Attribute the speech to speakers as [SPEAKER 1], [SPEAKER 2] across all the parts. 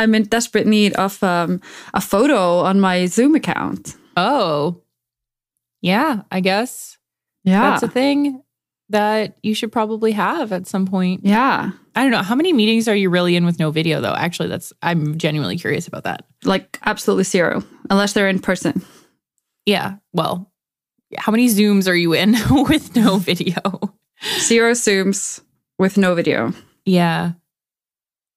[SPEAKER 1] I'm in desperate need of um, a photo on my Zoom account.
[SPEAKER 2] Oh, yeah, I guess
[SPEAKER 1] Yeah.
[SPEAKER 2] that's a thing that you should probably have at some point.
[SPEAKER 1] yeah.
[SPEAKER 2] I don't know. How many meetings are you really in with no video, though? Actually, that's, I'm genuinely curious about that.
[SPEAKER 1] Like absolutely zero, unless they're in person.
[SPEAKER 2] Yeah. Well, how many Zooms are you in with no video?
[SPEAKER 1] Zero Zooms with no video.
[SPEAKER 2] Yeah.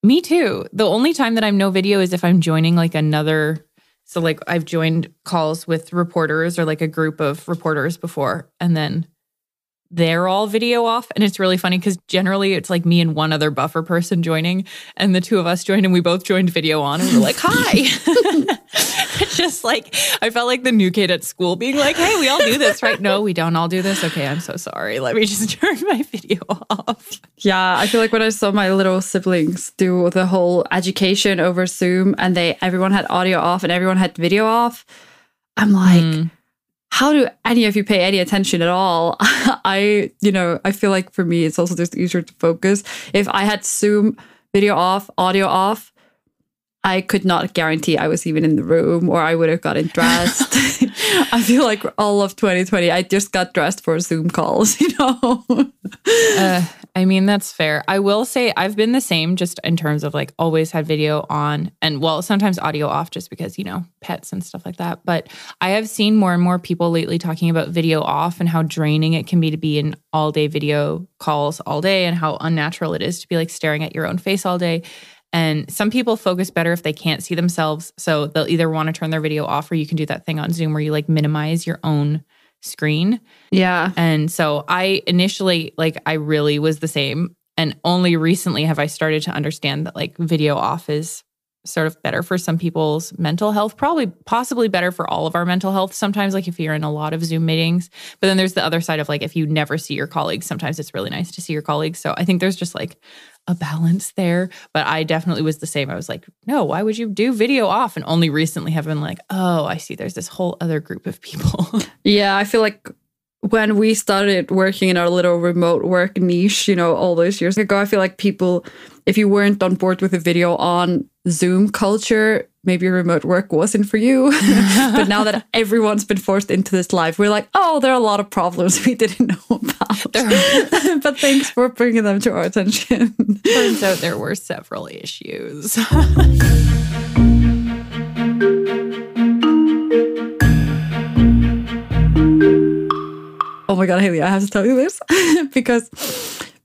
[SPEAKER 2] Me too. The only time that I'm no video is if I'm joining like another. So, like, I've joined calls with reporters or like a group of reporters before, and then they're all video off. And it's really funny because generally it's like me and one other buffer person joining, and the two of us joined, and we both joined video on, and we're like, hi. just like, I felt like the new kid at school being like, hey, we all do this, right? No, we don't all do this. Okay, I'm so sorry. Let me just turn my video off.
[SPEAKER 1] Yeah, I feel like when I saw my little siblings do the whole education over Zoom and they everyone had audio off and everyone had video off, I'm like,
[SPEAKER 2] Mm.
[SPEAKER 1] how do any of you pay any attention at all? I, you know, I feel like for me it's also just easier to focus. If I had Zoom video off, audio off, I could not guarantee I was even in the room or I would have gotten dressed. I feel like all of 2020, I just got dressed for Zoom calls, you know?
[SPEAKER 2] Uh, I mean, that's fair. I will say I've been the same just in terms of like always had video on and well, sometimes audio off just because, you know, pets and stuff like that. But I have seen more and more people lately talking about video off and how draining it can be to be in all day video calls all day and how unnatural it is to be like staring at your own face all day. And some people focus better if they can't see themselves. So they'll either want to turn their video off or you can do that thing on Zoom where you like minimize your own screen.
[SPEAKER 1] yeah.
[SPEAKER 2] And so I initially, like, I really was the same. And only recently have I started to understand that, like, video off is sort of better for some people's mental health, probably possibly better for all of our mental health. Sometimes, like, if you're in a lot of Zoom meetings, but then there's the other side of like, if you never see your colleagues, sometimes it's really nice to see your colleagues. So I think there's just like a balance there. But I definitely was the same. I was like, no, why would you do video off? And only recently have been like, oh, I see there's this whole other group of people.
[SPEAKER 1] Yeah, I feel like when we started working in our little remote work niche, you know, all those years ago, I feel like people, if you weren't on board with a video on Zoom culture, maybe remote work wasn't for you. but now that everyone's been forced into this life, we're like, oh, there are a lot of problems we didn't know about. but thanks for bringing them to our attention.
[SPEAKER 2] Turns out there were several issues.
[SPEAKER 1] Oh my god, Hailley, I have to tell you this because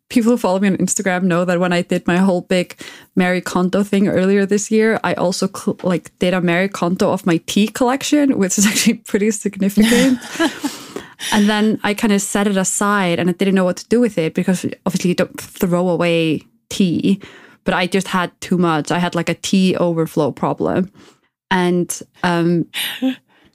[SPEAKER 1] people who follow me on Instagram know that when I did my whole big Marie Kondo thing earlier this year, I also like did a Marie Kondo of my tea collection, which is actually pretty significant. and then I kind of set it aside and I didn't know what to do with it because obviously you don't throw away tea, but I just had too much. I had like a tea overflow problem. And um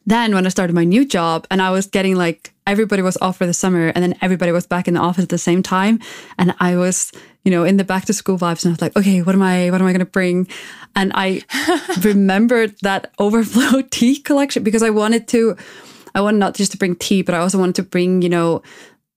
[SPEAKER 1] then when I started my new job and I was getting like everybody was off for the summer and then everybody was back in the office at the same time and I was you know in the back to school vibes and I was like okay what am I what am I going to bring? And I remembered that overflow tea collection because I wanted to I wanted not just to bring tea but I also wanted to bring you know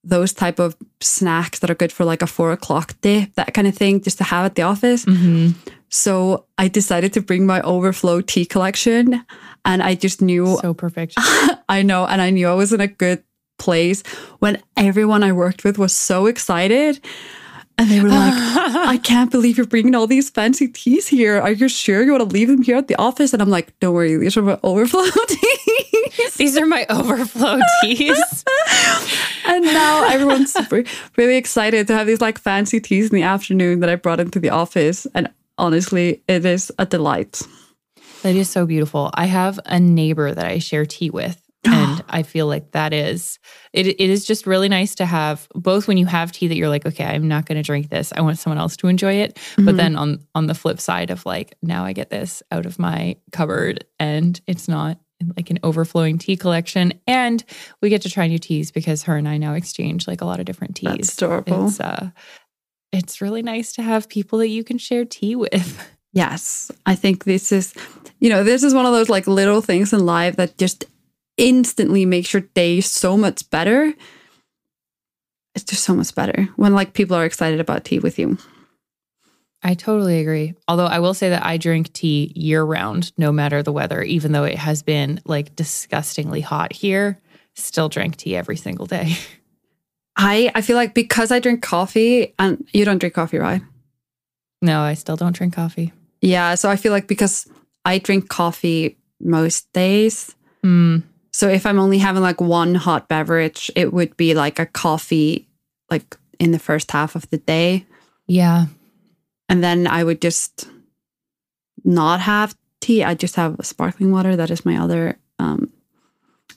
[SPEAKER 1] those type of snacks that are good for like a four o'clock dip that kind of thing just to have at the office mm-hmm. So I decided to bring my overflow tea collection and I just knew
[SPEAKER 2] so perfect.
[SPEAKER 1] I know, and I knew I was in a good place when everyone I worked with was so excited. And they were like, I can't believe you're bringing all these fancy teas here. Are you sure you want to leave them here at the office? And I'm like, don't worry, these are my overflow teas.
[SPEAKER 2] These are my overflow teas.
[SPEAKER 1] and now everyone's super, really excited to have these like fancy teas in the afternoon that I brought into the office. And honestly, it is a delight.
[SPEAKER 2] that is so beautiful. I have a neighbor that I share tea with. And I feel like that is it, it is just really nice to have both when you have tea that you're like, okay, I'm not gonna drink this. I want someone else to enjoy it. But then on on the flip side of like, now I get this out of my cupboard and it's not like an overflowing tea collection. And we get to try new teas because her and I now exchange like a lot of different teas.
[SPEAKER 1] That's adorable.
[SPEAKER 2] It's uh it's really nice to have people that you can share tea with.
[SPEAKER 1] Yes, I think this is, you know, this is one of those like little things in life that just instantly makes your day so much better. It's just so much better when like people are excited about tea with you.
[SPEAKER 2] I totally agree. Although I will say that I drink tea year round, no matter the weather, even though it has been like disgustingly hot here, still drink tea every single day.
[SPEAKER 1] I I feel like because I drink coffee and you don't drink coffee, right?
[SPEAKER 2] No, I still don't drink coffee.
[SPEAKER 1] Yeah, so I feel like because I drink coffee most days.
[SPEAKER 2] Mm,
[SPEAKER 1] So if I'm only having like one hot beverage, it would be like a coffee like in the first half of the day.
[SPEAKER 2] yeah.
[SPEAKER 1] And then I would just not have tea. I just have sparkling water. That is my other um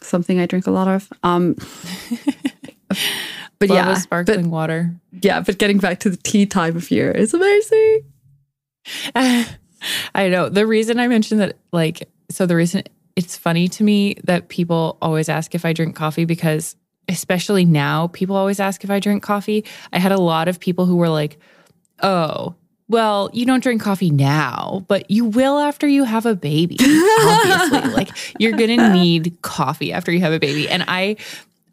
[SPEAKER 1] something I drink a lot of. Um but
[SPEAKER 2] Love
[SPEAKER 1] yeah,
[SPEAKER 2] sparkling water.
[SPEAKER 1] but yeah, but getting back to the tea time of year is amazing.
[SPEAKER 2] I know. The reason I mentioned that, like, so the reason it's funny to me that people always ask if I drink coffee because, especially now, people always ask if I drink coffee. I had a lot of people who were like, oh, well, you don't drink coffee now, but you will after you have a baby. Obviously, like, you're going to need coffee after you have a baby. And I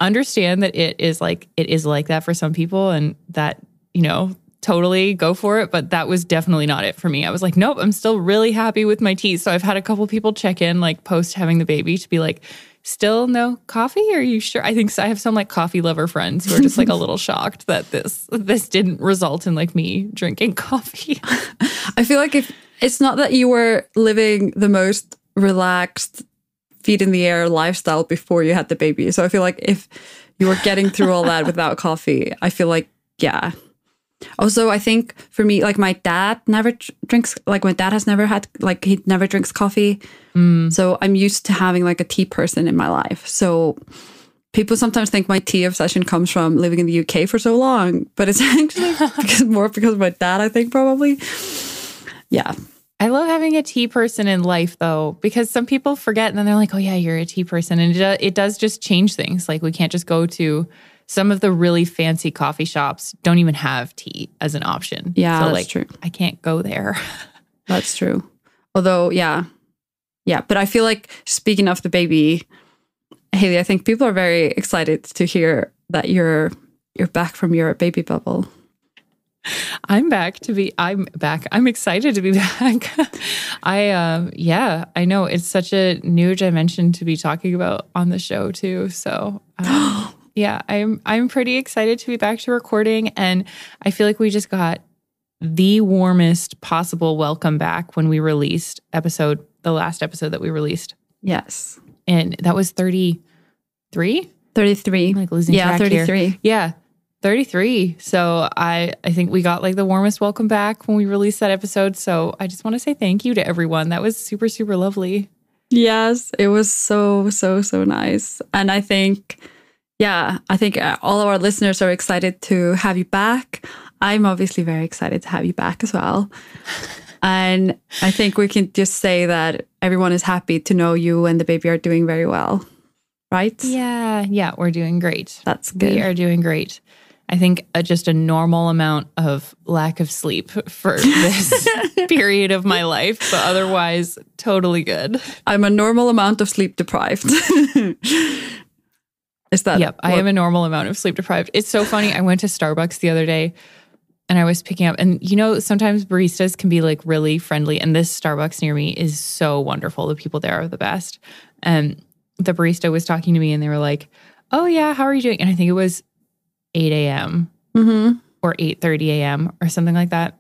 [SPEAKER 2] understand that it is like, it is like that for some people and that, you know, totally go for it. But that was definitely not it for me. I was like, nope, I'm still really happy with my teeth. So I've had a couple people check in, like post having the baby, to be like, still no coffee? Are you sure? I think so. I have some like coffee lover friends who are just like a little shocked that this this didn't result in like me drinking coffee.
[SPEAKER 1] I feel like if it's not that you were living the most relaxed, feet in the air lifestyle before you had the baby. So I feel like if you were getting through all that without coffee, I feel like, yeah. Also, I think for me, like my dad never drinks, like my dad has never had, like he never drinks coffee. Mm. So I'm used to having like a tea person in my life. So people sometimes think my tea obsession comes from living in the UK for so long, but it's actually because, more because of my dad, I think, probably. Yeah.
[SPEAKER 2] I love having a tea person in life though, because some people forget and then they're like, oh, yeah, you're a tea person. And it, it does just change things. Like we can't just go to some of the really fancy coffee shops, don't even have tea as an option.
[SPEAKER 1] Yeah,
[SPEAKER 2] so
[SPEAKER 1] that's
[SPEAKER 2] like,
[SPEAKER 1] true.
[SPEAKER 2] I can't go there.
[SPEAKER 1] That's true. Although, yeah. Yeah. But I feel like speaking of the baby, Hailley, I think people are very excited to hear that you're you're back from your baby bubble.
[SPEAKER 2] I'm back to be I'm back. I'm excited to be back. I um yeah, I know it's such a new dimension to be talking about on the show too. So um, yeah, I'm I'm pretty excited to be back to recording and I feel like we just got the warmest possible welcome back when we released episode the last episode that we released.
[SPEAKER 1] Yes.
[SPEAKER 2] And that was 33?
[SPEAKER 1] 33.
[SPEAKER 2] I'm like losing
[SPEAKER 1] yeah,
[SPEAKER 2] track here.
[SPEAKER 1] 33.
[SPEAKER 2] Yeah. 33. So I I think we got like the warmest welcome back when we released that episode. So I just want to say thank you to everyone. That was super super lovely.
[SPEAKER 1] Yes, it was so so so nice. And I think yeah, I think uh, all of our listeners are excited to have you back. I'm obviously very excited to have you back as well. And I think we can just say that everyone is happy to know you and the baby are doing very well. Right?
[SPEAKER 2] Yeah, yeah, we're doing great.
[SPEAKER 1] That's good.
[SPEAKER 2] We are doing great. I think uh, just a normal amount of lack of sleep for this period of my life, but otherwise totally good.
[SPEAKER 1] I'm a normal amount of sleep deprived. is that
[SPEAKER 2] Yep, I
[SPEAKER 1] what-
[SPEAKER 2] am a normal amount of sleep deprived. It's so funny. I went to Starbucks the other day and I was picking up, and you know, sometimes baristas can be like really friendly, and this Starbucks near me is so wonderful. The people there are the best. And the barista was talking to me, and they were like, "Oh yeah, how are you doing?" And I think it was eight a.m.
[SPEAKER 1] Mhm.
[SPEAKER 2] or eight thirty a.m. or something like that.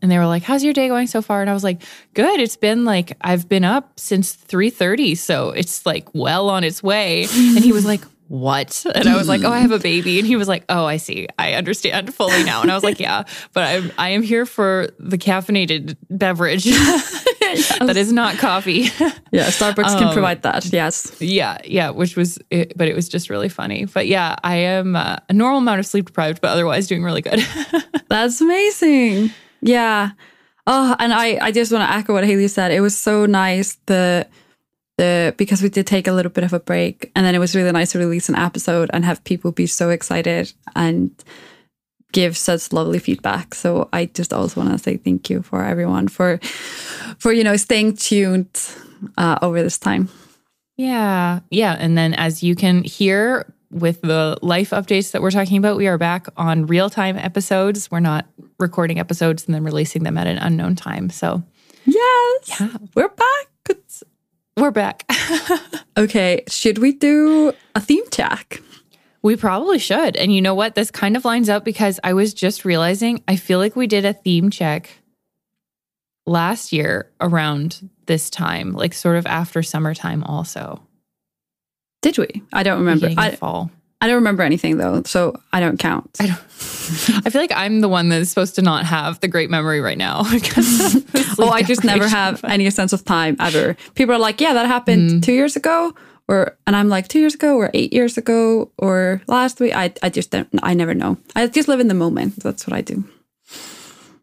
[SPEAKER 2] And they were like, "How's your day going so far?" And I was like, "Good. It's been like I've been up since 3:30, so it's like well on its way." And he was like, "What?" And I was like, "Oh, I have a baby." And he was like, "Oh, I see. I understand fully now." And I was like, "Yeah, but I'm I am here for the caffeinated beverage that is not coffee."
[SPEAKER 1] Yeah, Starbucks can
[SPEAKER 2] Um,
[SPEAKER 1] provide that. Yes.
[SPEAKER 2] yeah, yeah, which was it, but it was just really funny. But yeah, I am uh, a normal amount of sleep deprived, but otherwise doing really good.
[SPEAKER 1] That's amazing. Yeah. Oh, and I, I just want to echo what Hailley said. It was so nice the the because we did take a little bit of a break and then it was really nice to release an episode and have people be so excited and give such lovely feedback. So I just also want to say thank you for everyone for for you know staying tuned uh, over this time.
[SPEAKER 2] Yeah. Yeah. And then as you can hear with the life updates that we're talking about, we are back on real time episodes. We're not recording episodes and then releasing them at an unknown time. So,
[SPEAKER 1] yes,
[SPEAKER 2] yeah,
[SPEAKER 1] we're back.
[SPEAKER 2] It's, we're back.
[SPEAKER 1] okay, should we do a theme check?
[SPEAKER 2] We probably should. And you know what? This kind of lines up because I was just realizing I feel like we did a theme check last year around this time, like sort of after summertime also.
[SPEAKER 1] Did we? I don't remember. I,
[SPEAKER 2] fall.
[SPEAKER 1] I don't remember anything though, so I don't count.
[SPEAKER 2] I don't. I feel like I'm the one that's supposed to not have the great memory right now.
[SPEAKER 1] oh, I just never have any sense of time ever. People are like, "Yeah, that happened mm. two years ago," or and I'm like, two years ago, or eight years ago, or last week. I I just don't. I never know. I just live in the moment. That's what I do.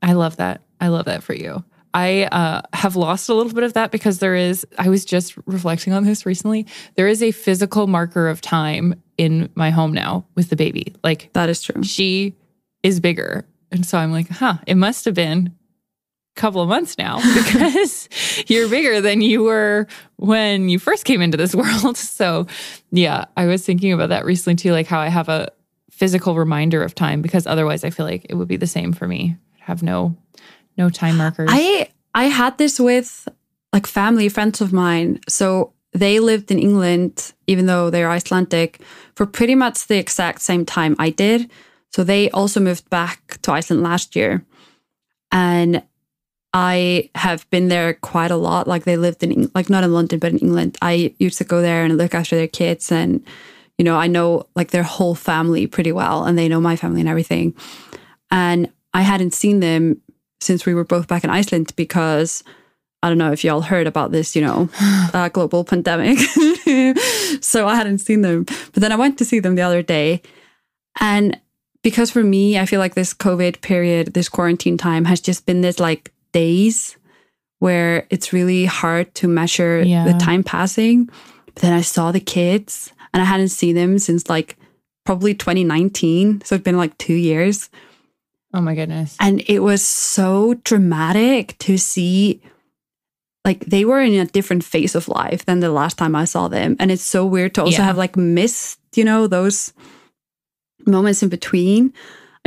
[SPEAKER 2] I love that. I love that for you. I uh, have lost a little bit of that because there is, I was just reflecting on this recently. There is a physical marker of time in my home now with the baby. Like,
[SPEAKER 1] that is true.
[SPEAKER 2] She is bigger. And so I'm like, huh, it must have been couple of months now because you're bigger than you were when you first came into this world. So, yeah, I was thinking about that recently too, like how I have a physical reminder of time because otherwise I feel like it would be the same for me. I'd have no no time markers.
[SPEAKER 1] I I had this with like family friends of mine. So they lived in England, even though they're Icelandic, for pretty much the exact same time I did. So they also moved back to Iceland last year. And I have been there quite a lot. Like they lived in, like not in London, but in England. I used to go there and look after their kids. And, you know, I know like their whole family pretty well and they know my family and everything. And I hadn't seen them since we were both back in Iceland because I don't know if y'all heard about this, you know, uh, global pandemic. so I hadn't seen them. But then I went to see them the other day. And because for me, I feel like this COVID period, this quarantine time has just been this like days where it's really hard to measure yeah. the time passing. But then I saw the kids and I hadn't seen them since like probably 2019. So it's been like two years.
[SPEAKER 2] Oh my goodness.
[SPEAKER 1] And it was so dramatic to see like they were in a different phase of life than the last time I saw them. And it's so weird to also yeah. have like missed, you know, those moments in between.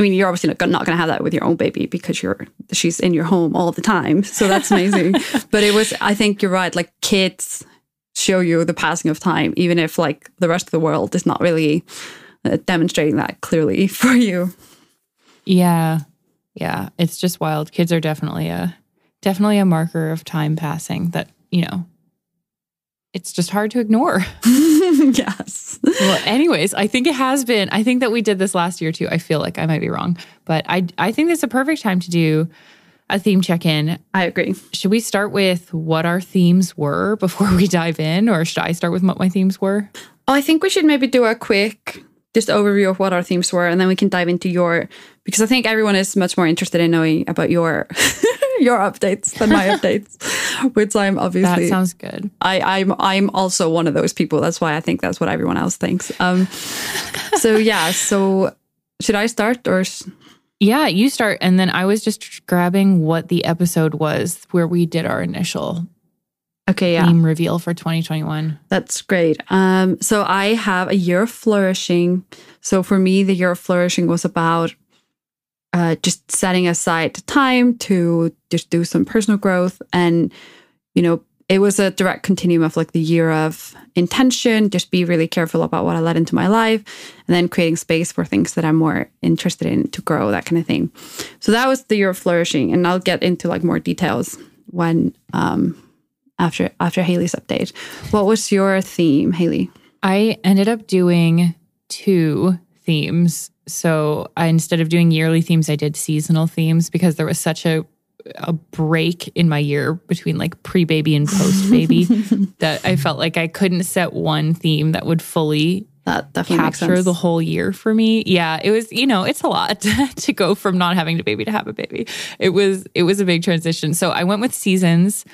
[SPEAKER 1] I mean, you're obviously not going to have that with your own baby because you're she's in your home all the time. So that's amazing. but it was, I think you're right. Like kids show you the passing of time, even if like the rest of the world is not really uh, demonstrating that clearly for you.
[SPEAKER 2] Yeah. Yeah. It's just wild. Kids are definitely a definitely a marker of time passing that, you know, it's just hard to ignore.
[SPEAKER 1] yes.
[SPEAKER 2] well, anyways, I think it has been. I think that we did this last year too. I feel like I might be wrong, but I I think it's a perfect time to do a theme check-in.
[SPEAKER 1] I agree.
[SPEAKER 2] Should we start with what our themes were before we dive in, or should I start with what my themes were?
[SPEAKER 1] Oh, I think we should maybe do a quick just overview of what our themes were, and then we can dive into your because I think everyone is much more interested in knowing about your your updates than my updates, which I'm obviously.
[SPEAKER 2] That sounds good.
[SPEAKER 1] I, I'm I'm also one of those people. That's why I think that's what everyone else thinks. Um, so yeah. So should I start or?
[SPEAKER 2] Yeah, you start, and then I was just grabbing what the episode was where we did our initial
[SPEAKER 1] Okay, yeah.
[SPEAKER 2] Theme reveal for 2021.
[SPEAKER 1] That's great. Um, so I have a year of flourishing. So for me, the year of flourishing was about uh, just setting aside time to just do some personal growth. And, you know, it was a direct continuum of like the year of intention, just be really careful about what I let into my life, and then creating space for things that I'm more interested in to grow, that kind of thing. So that was the year of flourishing. And I'll get into like more details when um, after after Hailley's update. What was your theme, Hailley?
[SPEAKER 2] I ended up doing two themes. So I instead of doing yearly themes, I did seasonal themes because there was such a a break in my year between like pre-baby and post-baby that I felt like I couldn't set one theme that would fully
[SPEAKER 1] that
[SPEAKER 2] capture the whole year for me. Yeah, it was, you know, it's a lot to go from not having a baby to have a baby. It was it was a big transition. So I went with seasons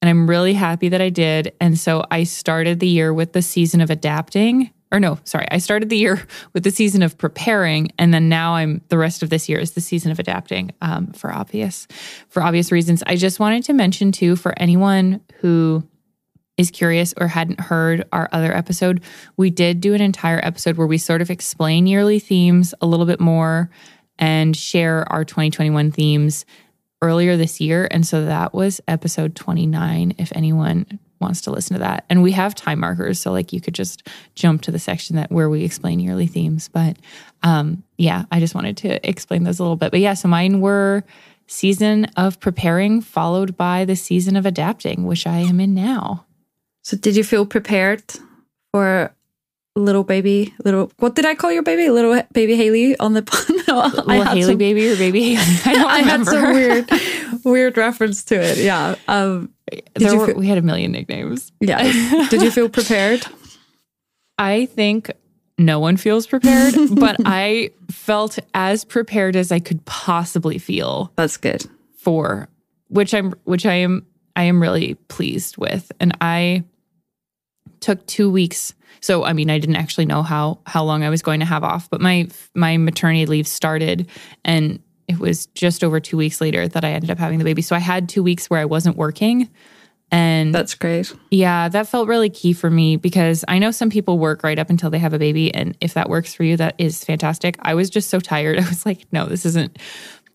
[SPEAKER 2] and I'm really happy that I did. And so I started the year with the season of adapting. Or no, sorry, I started the year with the season of preparing, and then now I'm the rest of this year is the season of adapting um, for obvious for obvious reasons. I just wanted to mention too for anyone who is curious or hadn't heard our other episode, we did do an entire episode where we sort of explain yearly themes a little bit more and share our 2021 themes earlier this year. And so that was episode 29, if anyone wants to listen to that. And we have time markers. So like you could just jump to the section that where we explain yearly themes. But um yeah, I just wanted to explain those a little bit. But yeah, so mine were season of preparing followed by the season of adapting, which I am in now.
[SPEAKER 1] So did you feel prepared for little baby, little what did I call your baby? Little baby Hailley on the
[SPEAKER 2] no, little Hailley some, baby or baby Hailley? I don't I
[SPEAKER 1] had some weird weird reference to it. Yeah. Um
[SPEAKER 2] there were, feel, we had a million nicknames.
[SPEAKER 1] Yeah. did you feel prepared?
[SPEAKER 2] I think no one feels prepared, but I felt as prepared as I could possibly feel.
[SPEAKER 1] That's good.
[SPEAKER 2] For which I'm which I am I am really pleased with. And I took 2 weeks. So I mean, I didn't actually know how how long I was going to have off, but my my maternity leave started and it was just over 2 weeks later that I ended up having the baby. So I had 2 weeks where I wasn't working and
[SPEAKER 1] that's great.
[SPEAKER 2] Yeah, that felt really key for me because I know some people work right up until they have a baby. And if that works for you, that is fantastic. I was just so tired. I was like, no, this isn't.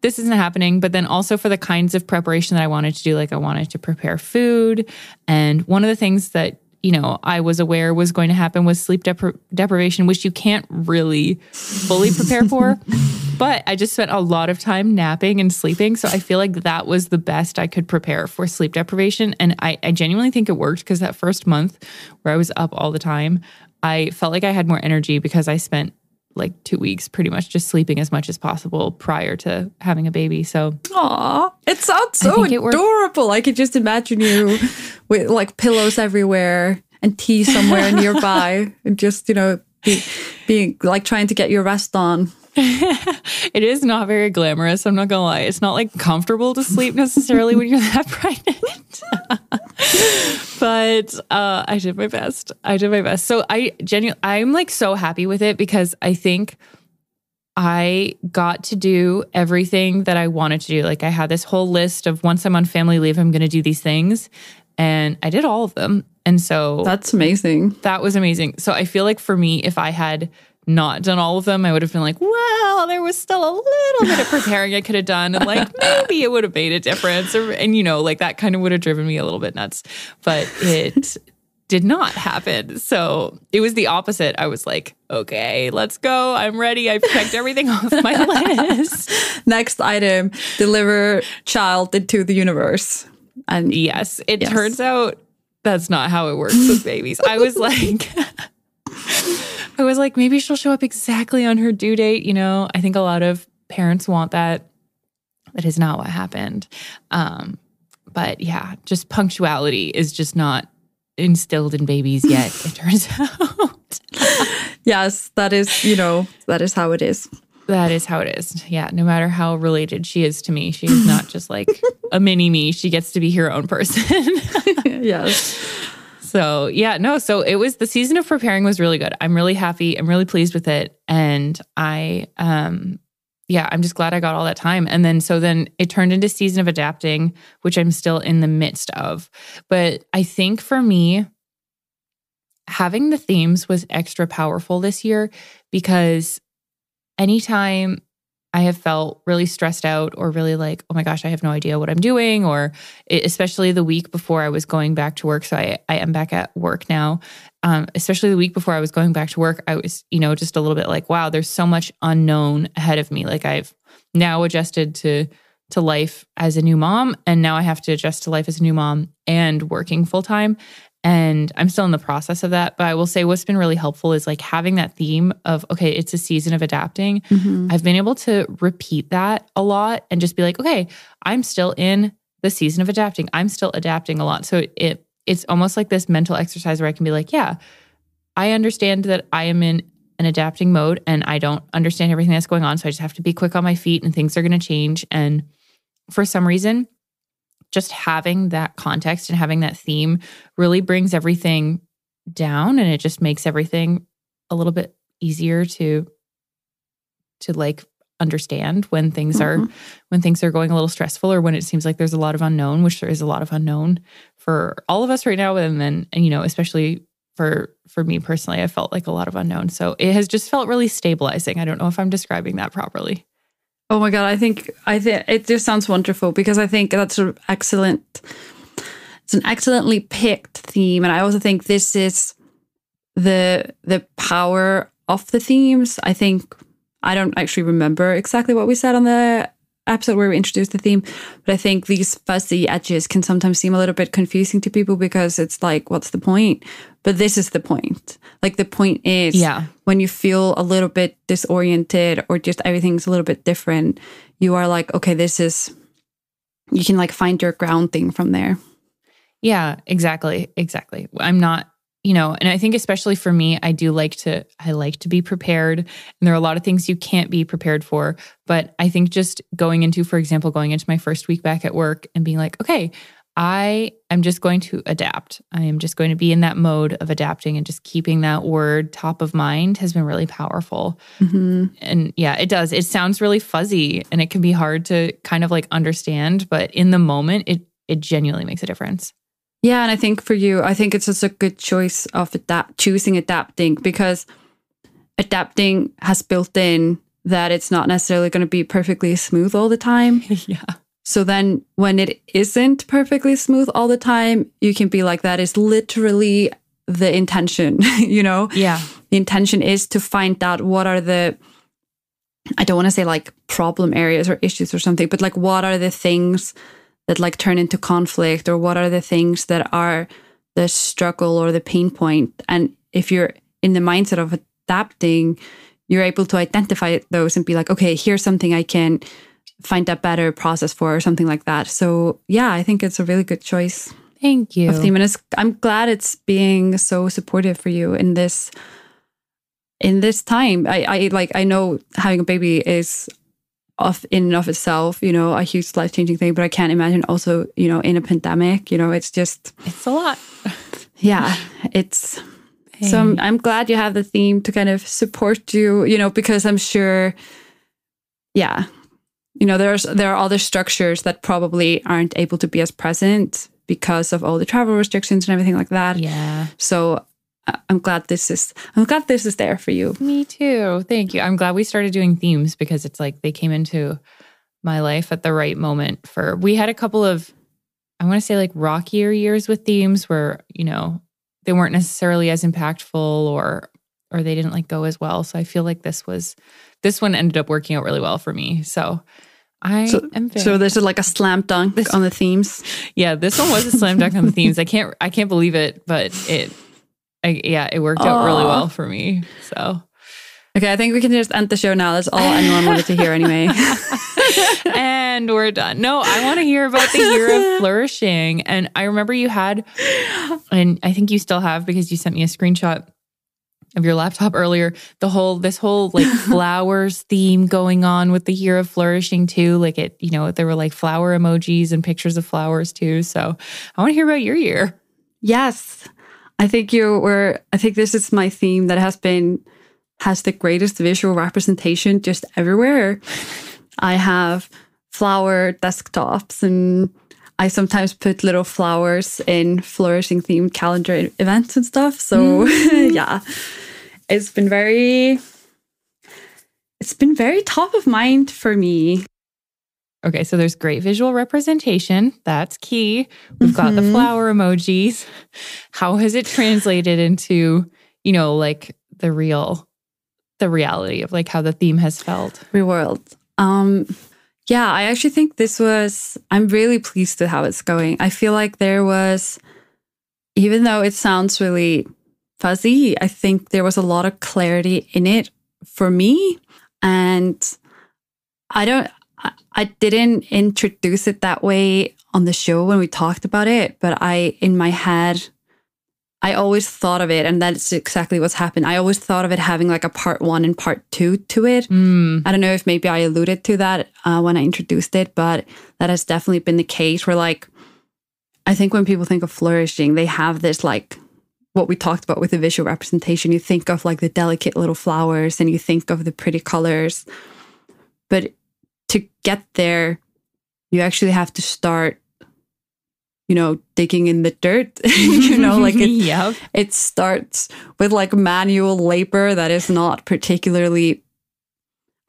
[SPEAKER 2] This isn't happening. But then also for the kinds of preparation that I wanted to do, like I wanted to prepare food. And one of the things that you know, I was aware was going to happen was sleep depri- deprivation, which you can't really fully prepare for. but I just spent a lot of time napping and sleeping. So I feel like that was the best I could prepare for sleep deprivation. And I, I genuinely think it worked because that first month where I was up all the time, I felt like I had more energy because I spent like two weeks pretty much just sleeping as much as possible prior to having a baby. So,
[SPEAKER 1] Aw, it sounds so adorable. I could just imagine you with like pillows everywhere and tea somewhere nearby and just, you know, be, being like trying to get your rest on.
[SPEAKER 2] it is not very glamorous. I'm not gonna lie. It's not like comfortable to sleep necessarily when you're that pregnant. but uh, I did my best. I did my best. So I genuinely, I'm like so happy with it because I think I got to do everything that I wanted to do. Like I had this whole list of once I'm on family leave, I'm going to do these things, and I did all of them. And so
[SPEAKER 1] that's amazing.
[SPEAKER 2] That was amazing. So I feel like for me, if I had not done all of them, I would have been like, well, there was still a little bit of preparing I could have done. And like, maybe it would have made a difference. Or, and, you know, like that kind of would have driven me a little bit nuts. But it did not happen. So it was the opposite. I was like, okay, let's go. I'm ready. I've checked everything off my list.
[SPEAKER 1] Next item deliver child into the universe.
[SPEAKER 2] And yes, it yes. turns out that's not how it works with babies. I was like, I was like, maybe she'll show up exactly on her due date. You know, I think a lot of parents want that. That is not what happened. Um, but yeah, just punctuality is just not instilled in babies yet, it turns out.
[SPEAKER 1] yes, that is, you know, that is how it is.
[SPEAKER 2] That is how it is. Yeah. No matter how related she is to me, she's not just like a mini me. She gets to be her own person.
[SPEAKER 1] yes.
[SPEAKER 2] So, yeah, no. So it was the season of preparing was really good. I'm really happy. I'm really pleased with it. And I, um, yeah, I'm just glad I got all that time. And then, so then it turned into season of adapting, which I'm still in the midst of. But I think for me, having the themes was extra powerful this year because anytime I have felt really stressed out or really like, oh my gosh, I have no idea what I'm doing, or especially the week before I was going back to work. So I, I am back at work now. Um, especially the week before I was going back to work, I was, you know, just a little bit like, wow, there's so much unknown ahead of me. Like I've now adjusted to to life as a new mom, and now I have to adjust to life as a new mom and working full time. And I'm still in the process of that. But I will say what's been really helpful is like having that theme of, okay, it's a season of adapting. Mm-hmm. I've been able to repeat that a lot and just be like, okay, I'm still in the season of adapting. I'm still adapting a lot. So it it's almost like this mental exercise where I can be like, yeah, I understand that I am in an adapting mode and I don't understand everything that's going on. So I just have to be quick on my feet and things are going to change. And for some reason, just having that context and having that theme really brings everything down and it just makes everything a little bit easier to to like understand when things are mm-hmm. when things are going a little stressful or when it seems like there's a lot of unknown, which there is a lot of unknown for all of us right now. And then, and you know, especially for for me personally, I felt like a lot of unknown. So it has just felt really stabilizing. I don't know if I'm describing that properly.
[SPEAKER 1] Oh my god, I think I think it just sounds wonderful because I think that's an excellent it's an excellently picked theme and I also think this is the the power of the themes. I think I don't actually remember exactly what we said on the episode where we introduced the theme, but I think these fuzzy edges can sometimes seem a little bit confusing to people because it's like, what's the point? But this is the point. Like the point is
[SPEAKER 2] Yeah.
[SPEAKER 1] when you feel a little bit disoriented or just everything's a little bit different, you are like, okay, this is you can like find your grounding from there.
[SPEAKER 2] Yeah, exactly. Exactly. I'm not, you know, and I think especially for me, I do like to I like to be prepared. And there are a lot of things you can't be prepared for, but I think just going into for example, going into my first week back at work and being like, okay, I am just going to adapt. I am just going to be in that mode of adapting and just keeping that word top of mind has been really powerful. Mm-hmm. And yeah, it does. It sounds really fuzzy and it can be hard to kind of like understand, but in the moment it it genuinely makes a difference.
[SPEAKER 1] Yeah, and I think for you, I think it's just a good choice of adapt choosing adapting because adapting has built in that it's not necessarily going to be perfectly smooth all the time.
[SPEAKER 2] yeah.
[SPEAKER 1] So then when it isn't perfectly smooth all the time, you can be like that is literally the intention, you know?
[SPEAKER 2] Yeah.
[SPEAKER 1] The intention is to find out what are the I don't want to say like problem areas or issues or something, but like what are the things that like turn into conflict or what are the things that are the struggle or the pain point. point and if you're in the mindset of adapting you're able to identify those and be like okay here's something i can find a better process for or something like that so yeah i think it's a really good choice
[SPEAKER 2] Thank you.
[SPEAKER 1] of theme and it's, i'm glad it's being so supportive for you in this in this time i i like i know having a baby is of in and of itself you know a huge life-changing thing but i can't imagine also you know in a pandemic you know it's just
[SPEAKER 2] It's a lot.
[SPEAKER 1] yeah it's so I'm, I'm glad you have the theme to kind of support you you know because i'm sure yeah you know there's there are other structures that probably aren't able to be as present because of all the travel restrictions and everything like that
[SPEAKER 2] yeah.
[SPEAKER 1] so I- i'm glad this is i'm glad this is there for you
[SPEAKER 2] Me too. Thank you. I'm glad we started doing themes because it's like they came into my life at the right moment for we had a couple of I want to say like rockier years with themes where, you know, they weren't necessarily as impactful or or they didn't like go as well. So I feel like this was this one ended up working out really well for me. So I
[SPEAKER 1] So-
[SPEAKER 2] am very
[SPEAKER 1] so this is like a slam dunk
[SPEAKER 2] This-
[SPEAKER 1] on the themes
[SPEAKER 2] yeah, this one was a slam dunk on the themes. I can't I can't believe it, but it I, yeah, it worked out really well for me. So
[SPEAKER 1] okay i think we can just end the show now that's all anyone wanted to hear anyway
[SPEAKER 2] and we're done. No, I want to hear about the year of flourishing. And I remember you had, and I think you still have because you sent me a screenshot of your laptop earlier. The whole, this whole like flowers theme going on with the year of flourishing too. Like it, you know, there were like flower emojis and pictures of flowers too. So I want to hear about your year.
[SPEAKER 1] Yes. I think you were I think this is my theme that has been has the greatest visual representation just everywhere. I have flower desktops and I sometimes put little flowers in flourishing themed calendar events and stuff. So mm. yeah. It's been very it's been very top of mind for me.
[SPEAKER 2] Okay, so there's great visual representation. That's key. We've got the
[SPEAKER 1] Mhm.
[SPEAKER 2] flower emojis. How has it translated into, you know, like the real, the reality of like how the theme has felt?
[SPEAKER 1] Real world. Um, yeah, I actually think this was, I'm really pleased with how it's going. I feel like there was, even though it sounds really fuzzy, I think there was a lot of clarity in it for me. And I don't, I, didn't introduce it that way on the show when we talked about it, but I, in my head, I always thought of it, and that's exactly what's happened. I always thought of it having like a part one and part two to it.
[SPEAKER 2] Mm,
[SPEAKER 1] I don't know if maybe I alluded to that uh, when I introduced it, but that has definitely been the case where, like, I think when people think of flourishing, they have this, like, what we talked about with the visual representation. You think of like the delicate little flowers and you think of the pretty colors. But to get there, you actually have to start, you know, digging in the dirt. you know, like it,
[SPEAKER 2] yep.
[SPEAKER 1] it starts with like manual labor that is not particularly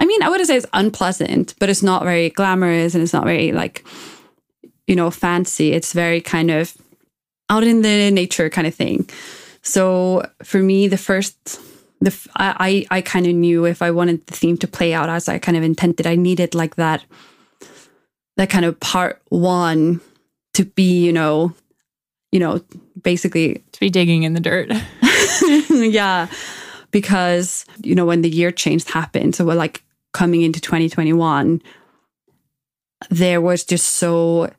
[SPEAKER 1] I mean, I wouldn't say it's unpleasant, but it's not very glamorous and it's not very like, you know, fancy. It's very kind of out in the nature kind of thing. So for me, the first, the I I kind of knew if I wanted the theme to play out as I kind of intended, I needed like that, that kind of part one to be, you know, you know, basically
[SPEAKER 2] to be digging in the dirt.
[SPEAKER 1] yeah, because you know when the year change happened, so we're like coming into 2021, there was just so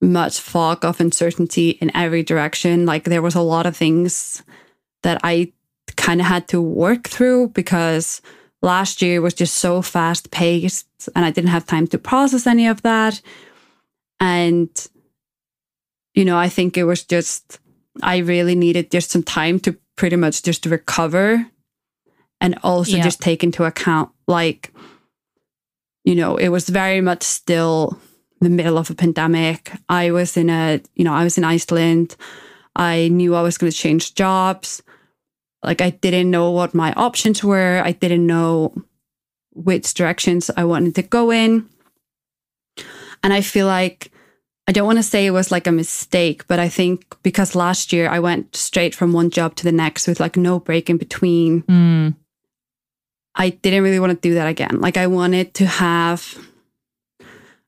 [SPEAKER 1] much fog of uncertainty in every direction. Like there was a lot of things that I kind of had to work through because last year was just so fast paced and I didn't have time to process any of that. And, you know, I think it was just, I really needed just some time to pretty much just recover and also
[SPEAKER 2] Yeah.
[SPEAKER 1] just take into account like you know it was very much still the middle of a pandemic. I was in a you know i was in iceland. I knew i was going to change jobs. Like i didn't know what my options were. I didn't know which directions i wanted to go in. And i feel like i don't want to say it was like a mistake but i think because last year i went straight from one job to the next with like no break in between.
[SPEAKER 2] Mm,
[SPEAKER 1] I didn't really want to do that again. Like I wanted to have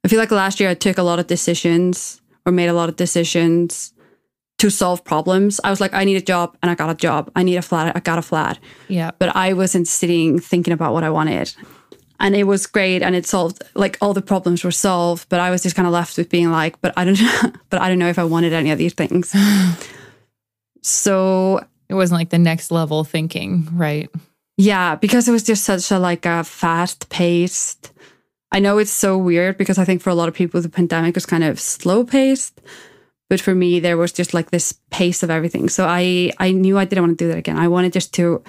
[SPEAKER 1] I feel like last year I took a lot of decisions or made a lot of decisions to solve problems. I was like I need a job and I got a job. I need a flat, I got a flat.
[SPEAKER 2] yeah.
[SPEAKER 1] But I wasn't sitting thinking about what I wanted. And it was great and it solved like all the problems were solved, but I was just kind of left with being like, but I don't know, but I don't know if I wanted any of these things. so
[SPEAKER 2] It wasn't like the next level thinking, right?
[SPEAKER 1] Yeah, because it was just such a like a fast paced. I know it's so weird because I think for a lot of people the pandemic was kind of slow paced, but for me there was just like this pace of everything. So I I knew I didn't want to do that again. I wanted just to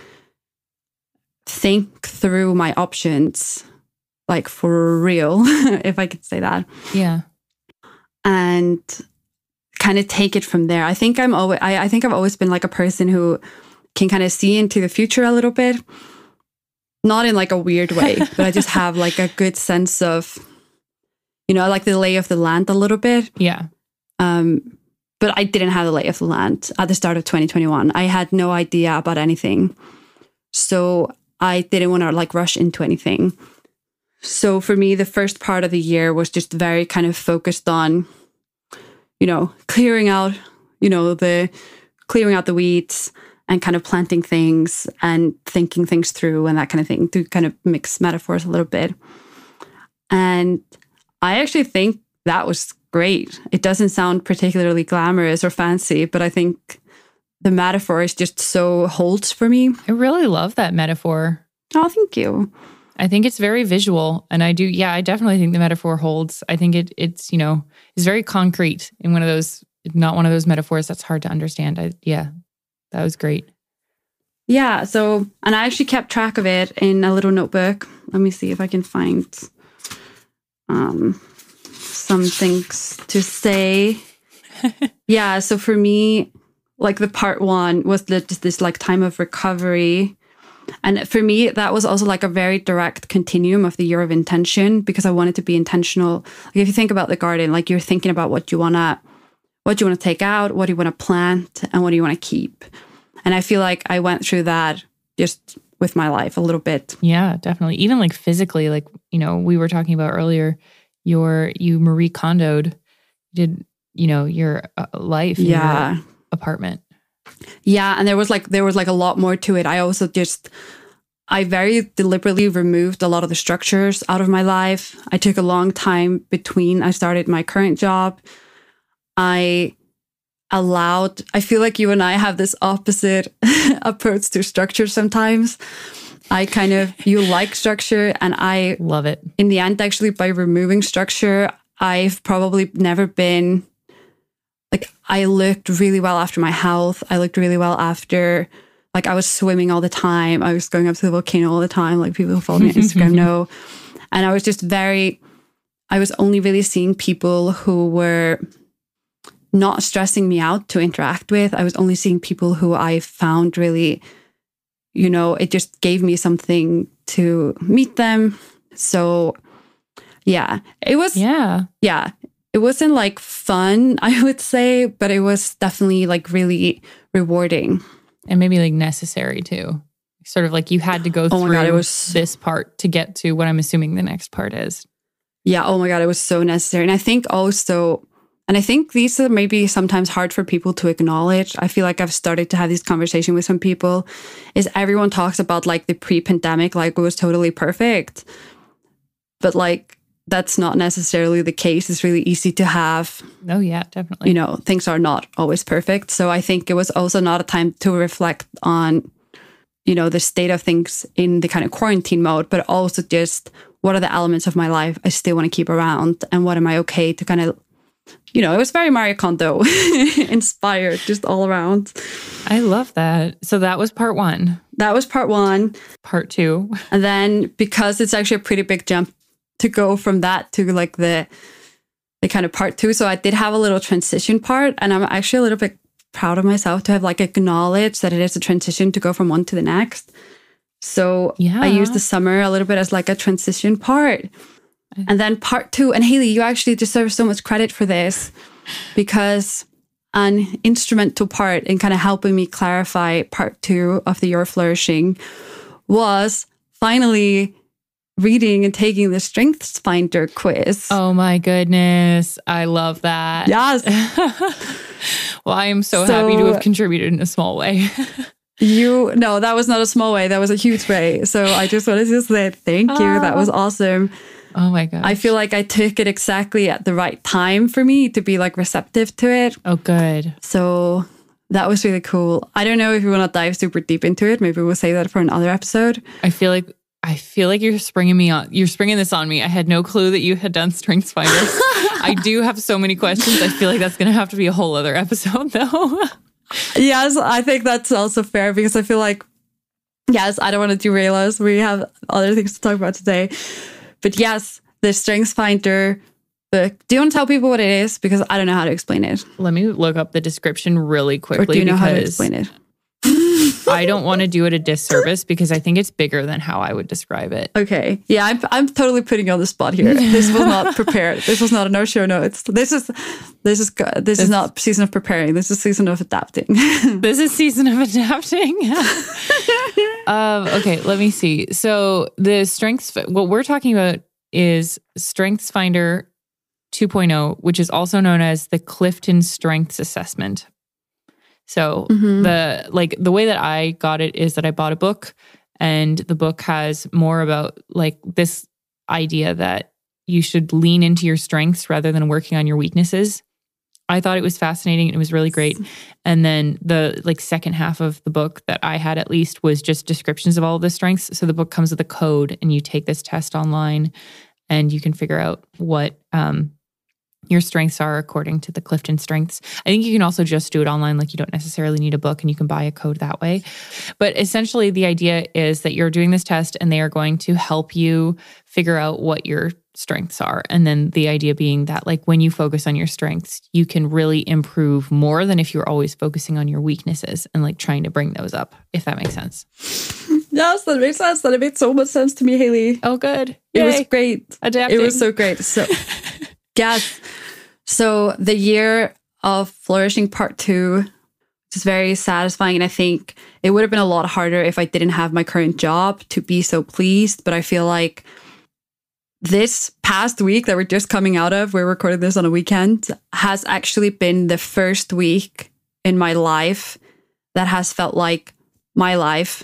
[SPEAKER 1] think through my options like for real, if I could say that
[SPEAKER 2] Yeah.
[SPEAKER 1] and kind of take it from there. I think I'm always I, I think I've always been like a person who can kind of see into the future a little bit. Not in like a weird way, but I just have like a good sense of you know, I like the lay of the land a little bit.
[SPEAKER 2] Yeah.
[SPEAKER 1] Um but I didn't have the lay of the land at the start of 2021. I had no idea about anything. So I didn't want to like rush into anything. So for me, the first part of the year was just very kind of focused on, you know, clearing out, you know, the clearing out the weeds and kind of planting things and thinking things through and that kind of thing to kind of mix metaphors a little bit. And I actually think that was great. It doesn't sound particularly glamorous or fancy, but I think the metaphor is just so holds for me.
[SPEAKER 2] I really love that metaphor.
[SPEAKER 1] Oh, thank you.
[SPEAKER 2] I think it's very visual. And I do, yeah, I definitely think the metaphor holds. I think it it's, you know, is very concrete in one of those, not one of those metaphors that's hard to understand. I, yeah, that was great.
[SPEAKER 1] Yeah. So, and I actually kept track of it in a little notebook. Let me see if I can find um, some things to say. yeah. So for me, like the part one was the, just this like time of recovery. And for me, that was also like a very direct continuum of the year of intention because I wanted to be intentional. Like if you think about the garden, like you're thinking about what you wanna, what do you want to take out, what do you want to plant, and what do you want to keep. And I feel like I went through that just with my life a little bit.
[SPEAKER 2] Yeah, definitely. Even like physically, like, you know, we were talking about earlier, your, you Marie Kondoed, did, you know, your uh, life in
[SPEAKER 1] Yeah.
[SPEAKER 2] your apartment.
[SPEAKER 1] Yeah, and there was like there was like a lot more to it. I also just I very deliberately removed a lot of the structures out of my life. I took a long time between I started my current job. I allowed I feel like you and I have this opposite approach to structure sometimes. I kind of you like structure and I
[SPEAKER 2] Love it.
[SPEAKER 1] in the end, actually, by removing structure, I've probably never been like, I looked really well after my health. I looked really well after, like, I was swimming all the time. I was going up to the volcano all the time. Like, people who follow me on Instagram know. And I was just very, I was only really seeing people who were not stressing me out to interact with. I was only seeing people who I found really, you know, it just gave me something to meet them. So, yeah, it was,
[SPEAKER 2] Yeah.
[SPEAKER 1] yeah, it wasn't like fun, I would say, but it was definitely like really rewarding.
[SPEAKER 2] And maybe like necessary too. Sort of like you had to go
[SPEAKER 1] Oh
[SPEAKER 2] through
[SPEAKER 1] God, it was-
[SPEAKER 2] this part to get to what I'm assuming the next part is.
[SPEAKER 1] Yeah, oh my God, it was so necessary. And I think also, and I think these are maybe sometimes hard for people to acknowledge. I feel like I've started to have this conversation with some people, is everyone talks about like the pre pandemic, like it was totally perfect. But like, that's not necessarily the case. It's really easy to have,
[SPEAKER 2] Oh yeah, definitely.
[SPEAKER 1] you know, things are not always perfect. So I think it was also not a time to reflect on, you know, the state of things in the kind of quarantine mode, but also just what are the elements of my life I still want to keep around and what am I okay to kind of, you know, it was very Marie Kondo inspired just all around.
[SPEAKER 2] I love that. So that was part one.
[SPEAKER 1] That was part one.
[SPEAKER 2] Part two.
[SPEAKER 1] And then because it's actually a pretty big jump to go from that to like the the kind of part two. So I did have a little transition part and I'm actually a little bit proud of myself to have like acknowledged that it is a transition to go from one to the next. So
[SPEAKER 2] Yeah.
[SPEAKER 1] I used the summer a little bit as like a transition part. And then part two, and Hailley, you actually deserve so much credit for this because an instrumental part in kind of helping me clarify part two of the Your Flourishing was finally reading and taking the Strengths Finder quiz.
[SPEAKER 2] Oh my goodness. I love that.
[SPEAKER 1] Yes.
[SPEAKER 2] well, I am so, happy to have contributed in a small way.
[SPEAKER 1] You no, that was not a small way. That was a huge way. So I just wanted to say thank you. That was ah. awesome.
[SPEAKER 2] Oh my god.
[SPEAKER 1] I feel like I took it exactly at the right time for me to be like receptive to it.
[SPEAKER 2] oh good.
[SPEAKER 1] So that was really cool. I don't know if you want to dive super deep into it. Maybe we'll save that for another episode.
[SPEAKER 2] I feel like I feel like you're springing me on. You're springing this on me. I had no clue that you had done Strengths Finder. I do have so many questions. I feel like that's going to have to be a whole other episode, though.
[SPEAKER 1] Yes, I think that's also fair because I feel like, yes, I don't want to derail us. We have other things to talk about today. But yes, the Strengths Finder book. Do you want to tell people what it is? Because I don't know how to explain it.
[SPEAKER 2] Let me look up the description really quickly
[SPEAKER 1] Or do you know how to explain it?
[SPEAKER 2] I don't want to do it a disservice because I think it's bigger than how I would describe it.
[SPEAKER 1] Okay. Yeah, I'm, I'm totally putting you on the spot here. This was not prepared. This was not in our show notes. This is this is go- this is not season of preparing. This is season of adapting.
[SPEAKER 2] This is season of adapting. Um, okay, let me see. So the strengths, what we're talking about is Strengths Finder 2.0, which is also known as the Clifton Strengths Assessment. So the like the way that I got it is that I bought a book, and the book has more about like this idea that you should lean into your strengths rather than working on your weaknesses. I thought it was fascinating. It was really great. And then the like second half of the book that I had at least was just descriptions of all of the strengths. So the book comes with a code and you take this test online and you can figure out what um your strengths are according to the Clifton strengths. I think you can also just do it online like you don't necessarily need a book and you can buy a code that way. But essentially the idea is that you're doing this test and they are going to help you figure out what your strengths are. And then the idea being that like when you focus on your strengths, you can really improve more than if you're always focusing on your weaknesses and like trying to bring those up, if that makes sense.
[SPEAKER 1] yes, that makes sense. That made so much sense to me, Hailley.
[SPEAKER 2] Oh good.
[SPEAKER 1] It was
[SPEAKER 2] Yay.
[SPEAKER 1] great.
[SPEAKER 2] adapting.
[SPEAKER 1] It was so great. So, yes. So, the year of flourishing part two is very satisfying. And I think it would have been a lot harder if I didn't have my current job to be so pleased. But I feel like this past week that we're just coming out of, we're recording this on a weekend, has actually been the first week in my life that has felt like my life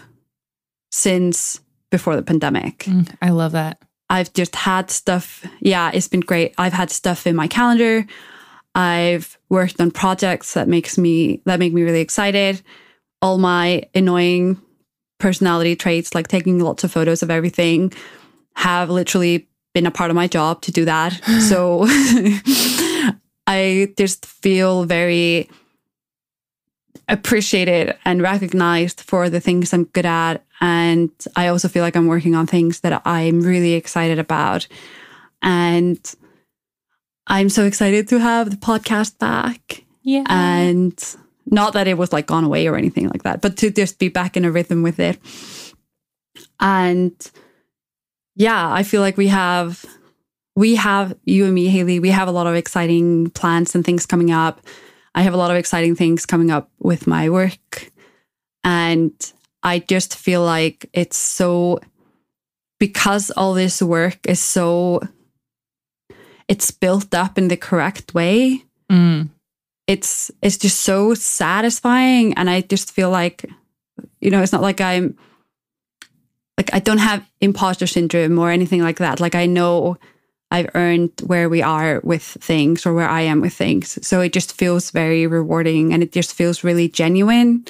[SPEAKER 1] since before the pandemic.
[SPEAKER 2] Mm, I love that.
[SPEAKER 1] I've just had stuff. Yeah, it's been great. I've had stuff in my calendar. I've worked on projects that makes me that make me really excited. All my annoying personality traits, like taking lots of photos of everything, have literally been a part of my job to do that. so I just feel very appreciated and recognized for the things I'm good at. And I also feel like I'm working on things that I'm really excited about. And I'm so excited to have the podcast back.
[SPEAKER 2] Yeah.
[SPEAKER 1] And not that it was like gone away or anything like that, but to just be back in a rhythm with it. And yeah, I feel like we have we have you and me, Hailley, we have a lot of exciting plans and things coming up. I have a lot of exciting things coming up with my work. And I just feel like it's so because all this work is so it's built up in the correct way.
[SPEAKER 2] Mm.
[SPEAKER 1] It's it's just so satisfying and I just feel like you know, it's not like I'm like I don't have imposter syndrome or anything like that. Like I know I've earned where we are with things or where I am with things. So it just feels very rewarding and it just feels really genuine.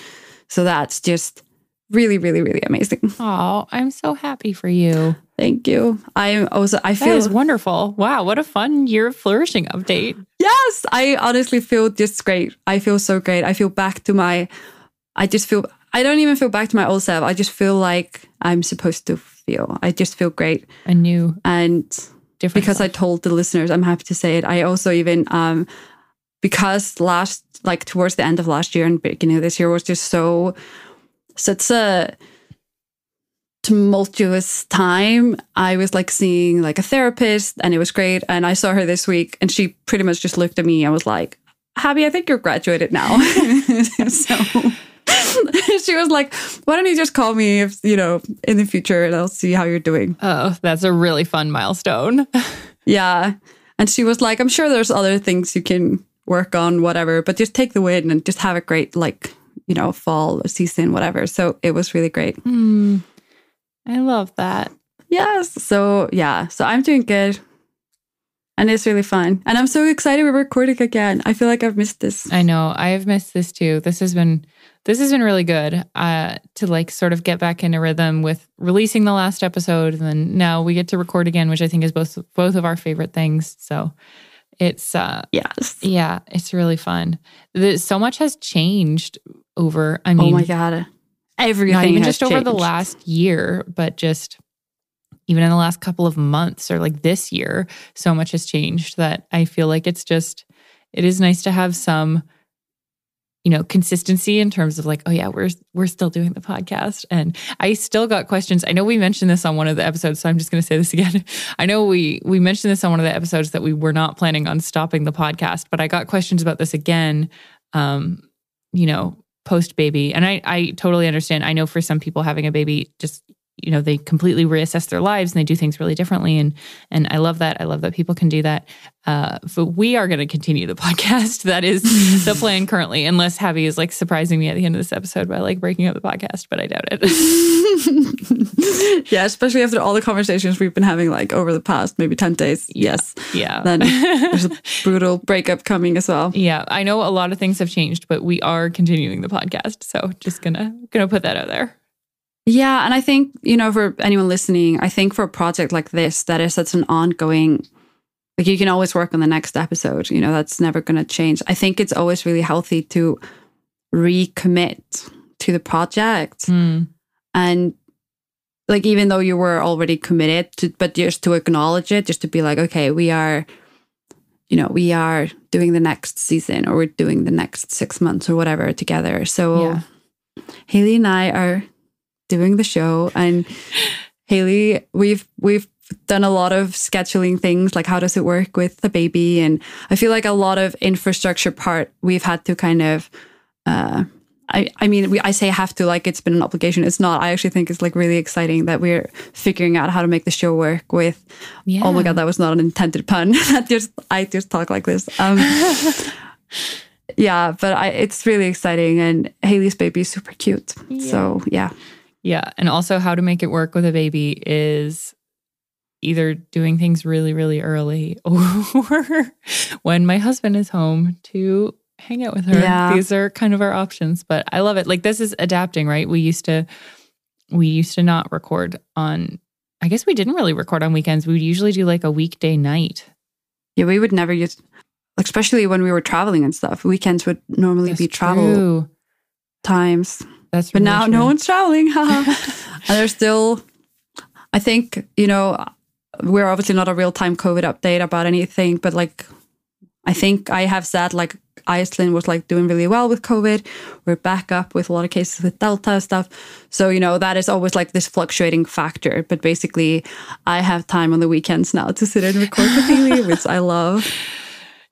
[SPEAKER 1] So that's just really, really, really amazing.
[SPEAKER 2] Oh, I'm so happy for you.
[SPEAKER 1] Thank you. I'm also I feel
[SPEAKER 2] is wonderful. Wow, what a fun year of flourishing update.
[SPEAKER 1] Yes, I honestly feel just great. I feel so great. I feel back to my I just feel I don't even feel back to my old self. I just feel like I'm supposed to feel. I just feel great.
[SPEAKER 2] A new
[SPEAKER 1] And
[SPEAKER 2] different
[SPEAKER 1] because I told the listeners, I'm happy to say it. I also even um because last like towards the end of last year and beginning of this year was just so such a tumultuous time. I was like seeing like a therapist and it was great. And I saw her this week and she pretty much just looked at me and was like, Habbi, I think you're graduated now. so she was like, Why don't you just call me if you know in the future and I'll see how you're doing.
[SPEAKER 2] Oh, that's a really fun milestone.
[SPEAKER 1] Yeah. And she was like, I'm sure there's other things you can work on, whatever, but just take the win and just have a great, like, you know, fall season, whatever. So it was really great.
[SPEAKER 2] Hmm. I love that.
[SPEAKER 1] Yes. So, yeah. So I'm doing good. And it's really fun. And I'm so excited we're recording again. I feel like I've missed this.
[SPEAKER 2] I know. I have missed this too. This has been this has been really good uh, to like sort of get back into rhythm with releasing the last episode, and then now we get to record again, which I think is both both of our favorite things. So it's uh,
[SPEAKER 1] Yes.
[SPEAKER 2] yeah, it's really fun. The, so much has changed over. I mean,
[SPEAKER 1] oh my God. Everything.
[SPEAKER 2] not even just over the last year, but just even in the last couple of months or like this year, so much has changed that I feel like it's just, it is nice to have some, you know, consistency in terms of like, oh yeah, we're we're still doing the podcast, and I still got questions. I know we mentioned this on one of the episodes, so I'm just going to say this again. I know we we mentioned this on one of the episodes that we were not planning on stopping the podcast, but I got questions about this again. Um, you know, post baby. And I, I totally understand. I know for some people having a baby just you know they completely reassess their lives and they do things really differently. And and I love that. I love that people can do that. Uh but we are going to continue the podcast. That is the plan currently unless Habbi is like surprising me at the end of this episode by like breaking up the podcast but I doubt it.
[SPEAKER 1] Yeah, especially after all the conversations we've been having like over the past maybe 10 days. Yes.
[SPEAKER 2] yeah.
[SPEAKER 1] Then there's a brutal breakup coming as well.
[SPEAKER 2] yeah I know a lot of things have changed but we are continuing the podcast. So just gonna gonna put that out there
[SPEAKER 1] Yeah, and I think, you know, for anyone listening, I think for a project like this that is such an ongoing like you can always work on the next episode, you know, that's never going to change. I think it's always really healthy to recommit to the project
[SPEAKER 2] Mm.
[SPEAKER 1] and like even though you were already committed to but just to acknowledge it just to be like okay we are you know we are doing the next season or we're doing the next six months or whatever together so
[SPEAKER 2] Yeah.
[SPEAKER 1] hailley and i are doing the show and hailley we've we've done a lot of scheduling things like how does it work with the baby and i feel like a lot of infrastructure part we've had to kind of uh I, I mean, we, I say have to like it's been an obligation. It's not. I actually think it's like really exciting that we're figuring out how to make the show work with.
[SPEAKER 2] yeah
[SPEAKER 1] Oh my god, that was not an intended pun. that just I just talk like this. Um, yeah, but I, it's really exciting, and Hailley's baby is super cute. So yeah,
[SPEAKER 2] Yeah. And also, how to make it work with a baby is either doing things really, really early or when my husband is home to hang out with her.
[SPEAKER 1] Yeah.
[SPEAKER 2] These are kind of our options, but I love it. Like, this is adapting, right? We used to, we used to not record on, I guess we didn't really record on weekends. We would usually do like a weekday night.
[SPEAKER 1] yeah, we would never use, especially when we were traveling and stuff. Weekends would normally be travel
[SPEAKER 2] true.
[SPEAKER 1] times.
[SPEAKER 2] That's
[SPEAKER 1] But now no one's traveling. there's still, I think, you know, we're obviously not a real time COVID update about anything, but like, I think I have said like Iceland was like doing really well with COVID. We're back up with a lot of cases with Delta stuff. So, you know, that is always like this fluctuating factor. But basically, I have time on the weekends now to sit and record with Hailley, which I love.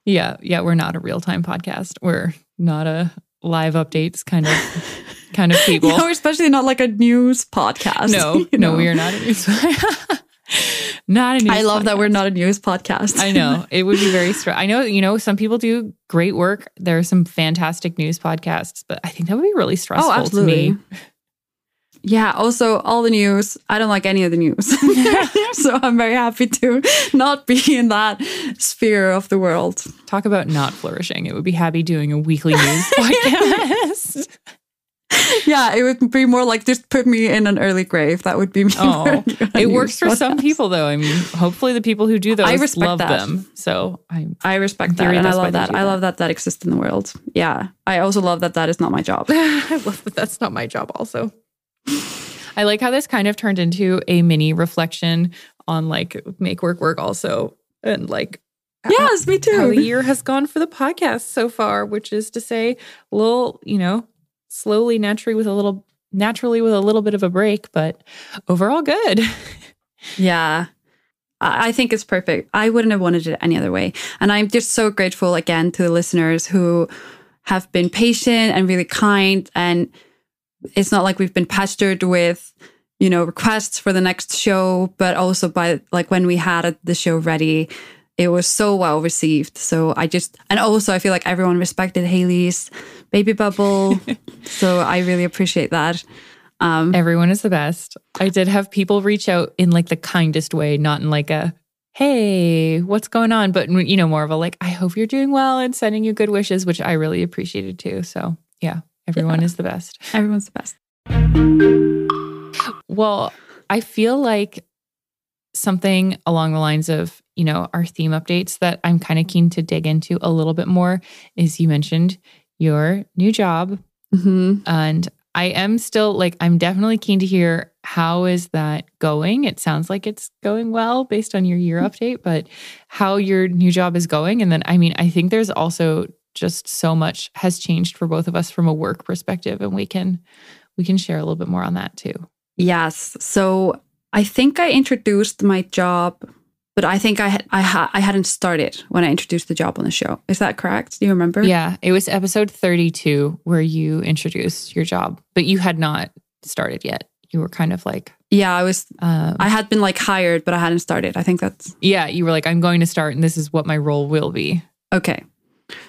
[SPEAKER 2] Yeah, yeah, we're not a real time podcast. We're not a live updates kind of kind of people.
[SPEAKER 1] Know, especially not like a news podcast.
[SPEAKER 2] no,
[SPEAKER 1] you
[SPEAKER 2] no,
[SPEAKER 1] know?
[SPEAKER 2] we are not a news. not a news.
[SPEAKER 1] I love that we're not a news podcast.
[SPEAKER 2] I know it would be very stressful. I know you know some people do great work. There are some fantastic news podcasts, but I think that would be really oh, stressful
[SPEAKER 1] Oh, absolutely.
[SPEAKER 2] to me.
[SPEAKER 1] Yeah, also all the news. I don't like any of the news. so I'm very happy to not be in that sphere of the world.
[SPEAKER 2] Talk about not flourishing. It would be happy doing a weekly news podcast.
[SPEAKER 1] Yeah, it would be more like just put me in an early grave. That would be me.
[SPEAKER 2] Oh, it works for some people though. I mean, hopefully the people who do those
[SPEAKER 1] I respect
[SPEAKER 2] love
[SPEAKER 1] that.
[SPEAKER 2] them. So I'm
[SPEAKER 1] I respect that, and I love that. I
[SPEAKER 2] that.
[SPEAKER 1] love that that exists in the world. Yeah, I also love that that is not my job.
[SPEAKER 2] I love that that's not my job also. I like how this kind of turned into a mini reflection on like make work work also and like
[SPEAKER 1] yes, me
[SPEAKER 2] how the year has gone for the podcast so far, which is to say a little, you know, slowly naturally with a little naturally with a little bit of a break, but overall good.
[SPEAKER 1] Yeah. I think it's perfect. I wouldn't have wanted it any other way. And I'm just so grateful again to the listeners who have been patient and really kind. And it's not like we've been pestered with, you know, requests for the next show, but also by like when we had the show ready, it was so well received. So I just, and also I feel like everyone respected Hailley's baby bubble. so I really appreciate that. Um,
[SPEAKER 2] Everyone is the best. I did have people reach out in like the kindest way, not in like a hey, what's going on? But you know, more of a like, I hope you're doing well and sending you good wishes, which I really appreciated too. So yeah, everyone
[SPEAKER 1] Yeah.
[SPEAKER 2] is the best.
[SPEAKER 1] everyone's the best.
[SPEAKER 2] Well, I feel like something along the lines of, you know, our theme updates that I'm kind of keen to dig into a little bit more is you mentioned your new job
[SPEAKER 1] hmm
[SPEAKER 2] and I am still like I'm definitely keen to hear how is that going? It sounds like it's going well based on your year update, but how your new job is going and then I mean, I think there's also just so much has changed for both of us from a work perspective and we can we can share a little bit more on that too.
[SPEAKER 1] Yes. So I think I introduced my job, but I think I had I ha- I hadn't started when I introduced the job on the show. Is that correct? Do you remember?
[SPEAKER 2] Yeah, it was episode 32 where you introduced your job, but you had not started yet. You were kind of like,
[SPEAKER 1] Yeah, I was.
[SPEAKER 2] um,
[SPEAKER 1] I had been like hired, but I hadn't started. I think that's
[SPEAKER 2] yeah, you were like, I'm going to start and this is what my role will be.
[SPEAKER 1] okay.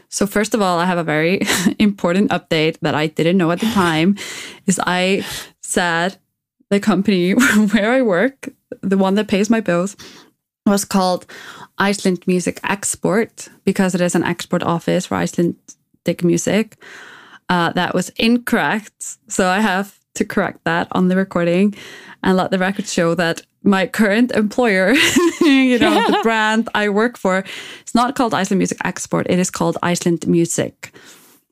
[SPEAKER 1] So first of all, I have a very important update that I didn't know at the time. is I said the company where I work, the one that pays my bills, was called Iceland Music Export because it is an export office for Icelandic music. Uh, that was incorrect. So I have to correct that on the recording and let the record show that my current employer, you know, the brand I work for, it's not called Iceland Music Export. It is called Iceland Music.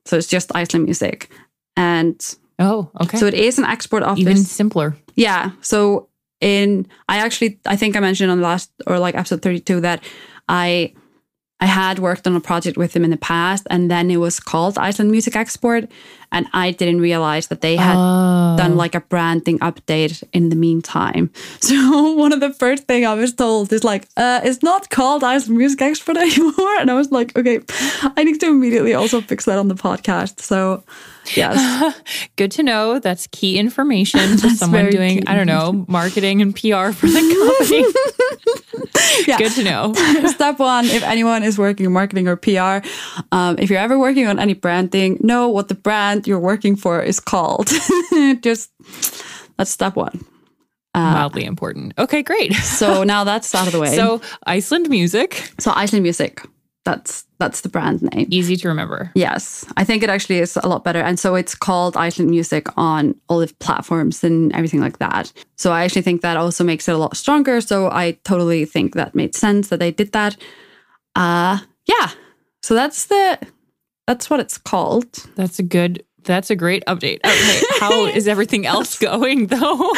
[SPEAKER 1] So it's just Iceland Music. And
[SPEAKER 2] Oh, okay.
[SPEAKER 1] so it is an export office.
[SPEAKER 2] Even simpler.
[SPEAKER 1] Yeah. So in I actually I think I mentioned on the last or like episode 32 that I I had worked on a project with them in the past and then it was called Iceland Music Export and I didn't realize that they had
[SPEAKER 2] Oh.
[SPEAKER 1] done like a branding update in the meantime. So one of the first thing I was told is like, uh, it's not called Iceland Music Export anymore. And I was like, okay, I need to immediately also fix that on the podcast. So yes.
[SPEAKER 2] Good to know. That's key information for someone doing,
[SPEAKER 1] key
[SPEAKER 2] I don't know, marketing and PR for the company.
[SPEAKER 1] Yeah.
[SPEAKER 2] Good to know.
[SPEAKER 1] Step one, if anyone is working in marketing or PR, um, if you're ever working on any branding, know what the brand you're working for is called. Just that's step one.
[SPEAKER 2] Mildly important. Okay, great.
[SPEAKER 1] So now that's out of the way.
[SPEAKER 2] So Iceland music,
[SPEAKER 1] so Iceland Music, that's that's the brand name.
[SPEAKER 2] easy to remember.
[SPEAKER 1] Yes, I think it actually is a lot better. And so it's called Iceland Music on all the platforms and everything like that. So I actually think that also makes it a lot stronger. So I totally think that made sense that they did that. Uh yeah. So that's the that's what it's called.
[SPEAKER 2] That's a good That's a great update. Okay, how is everything else going though?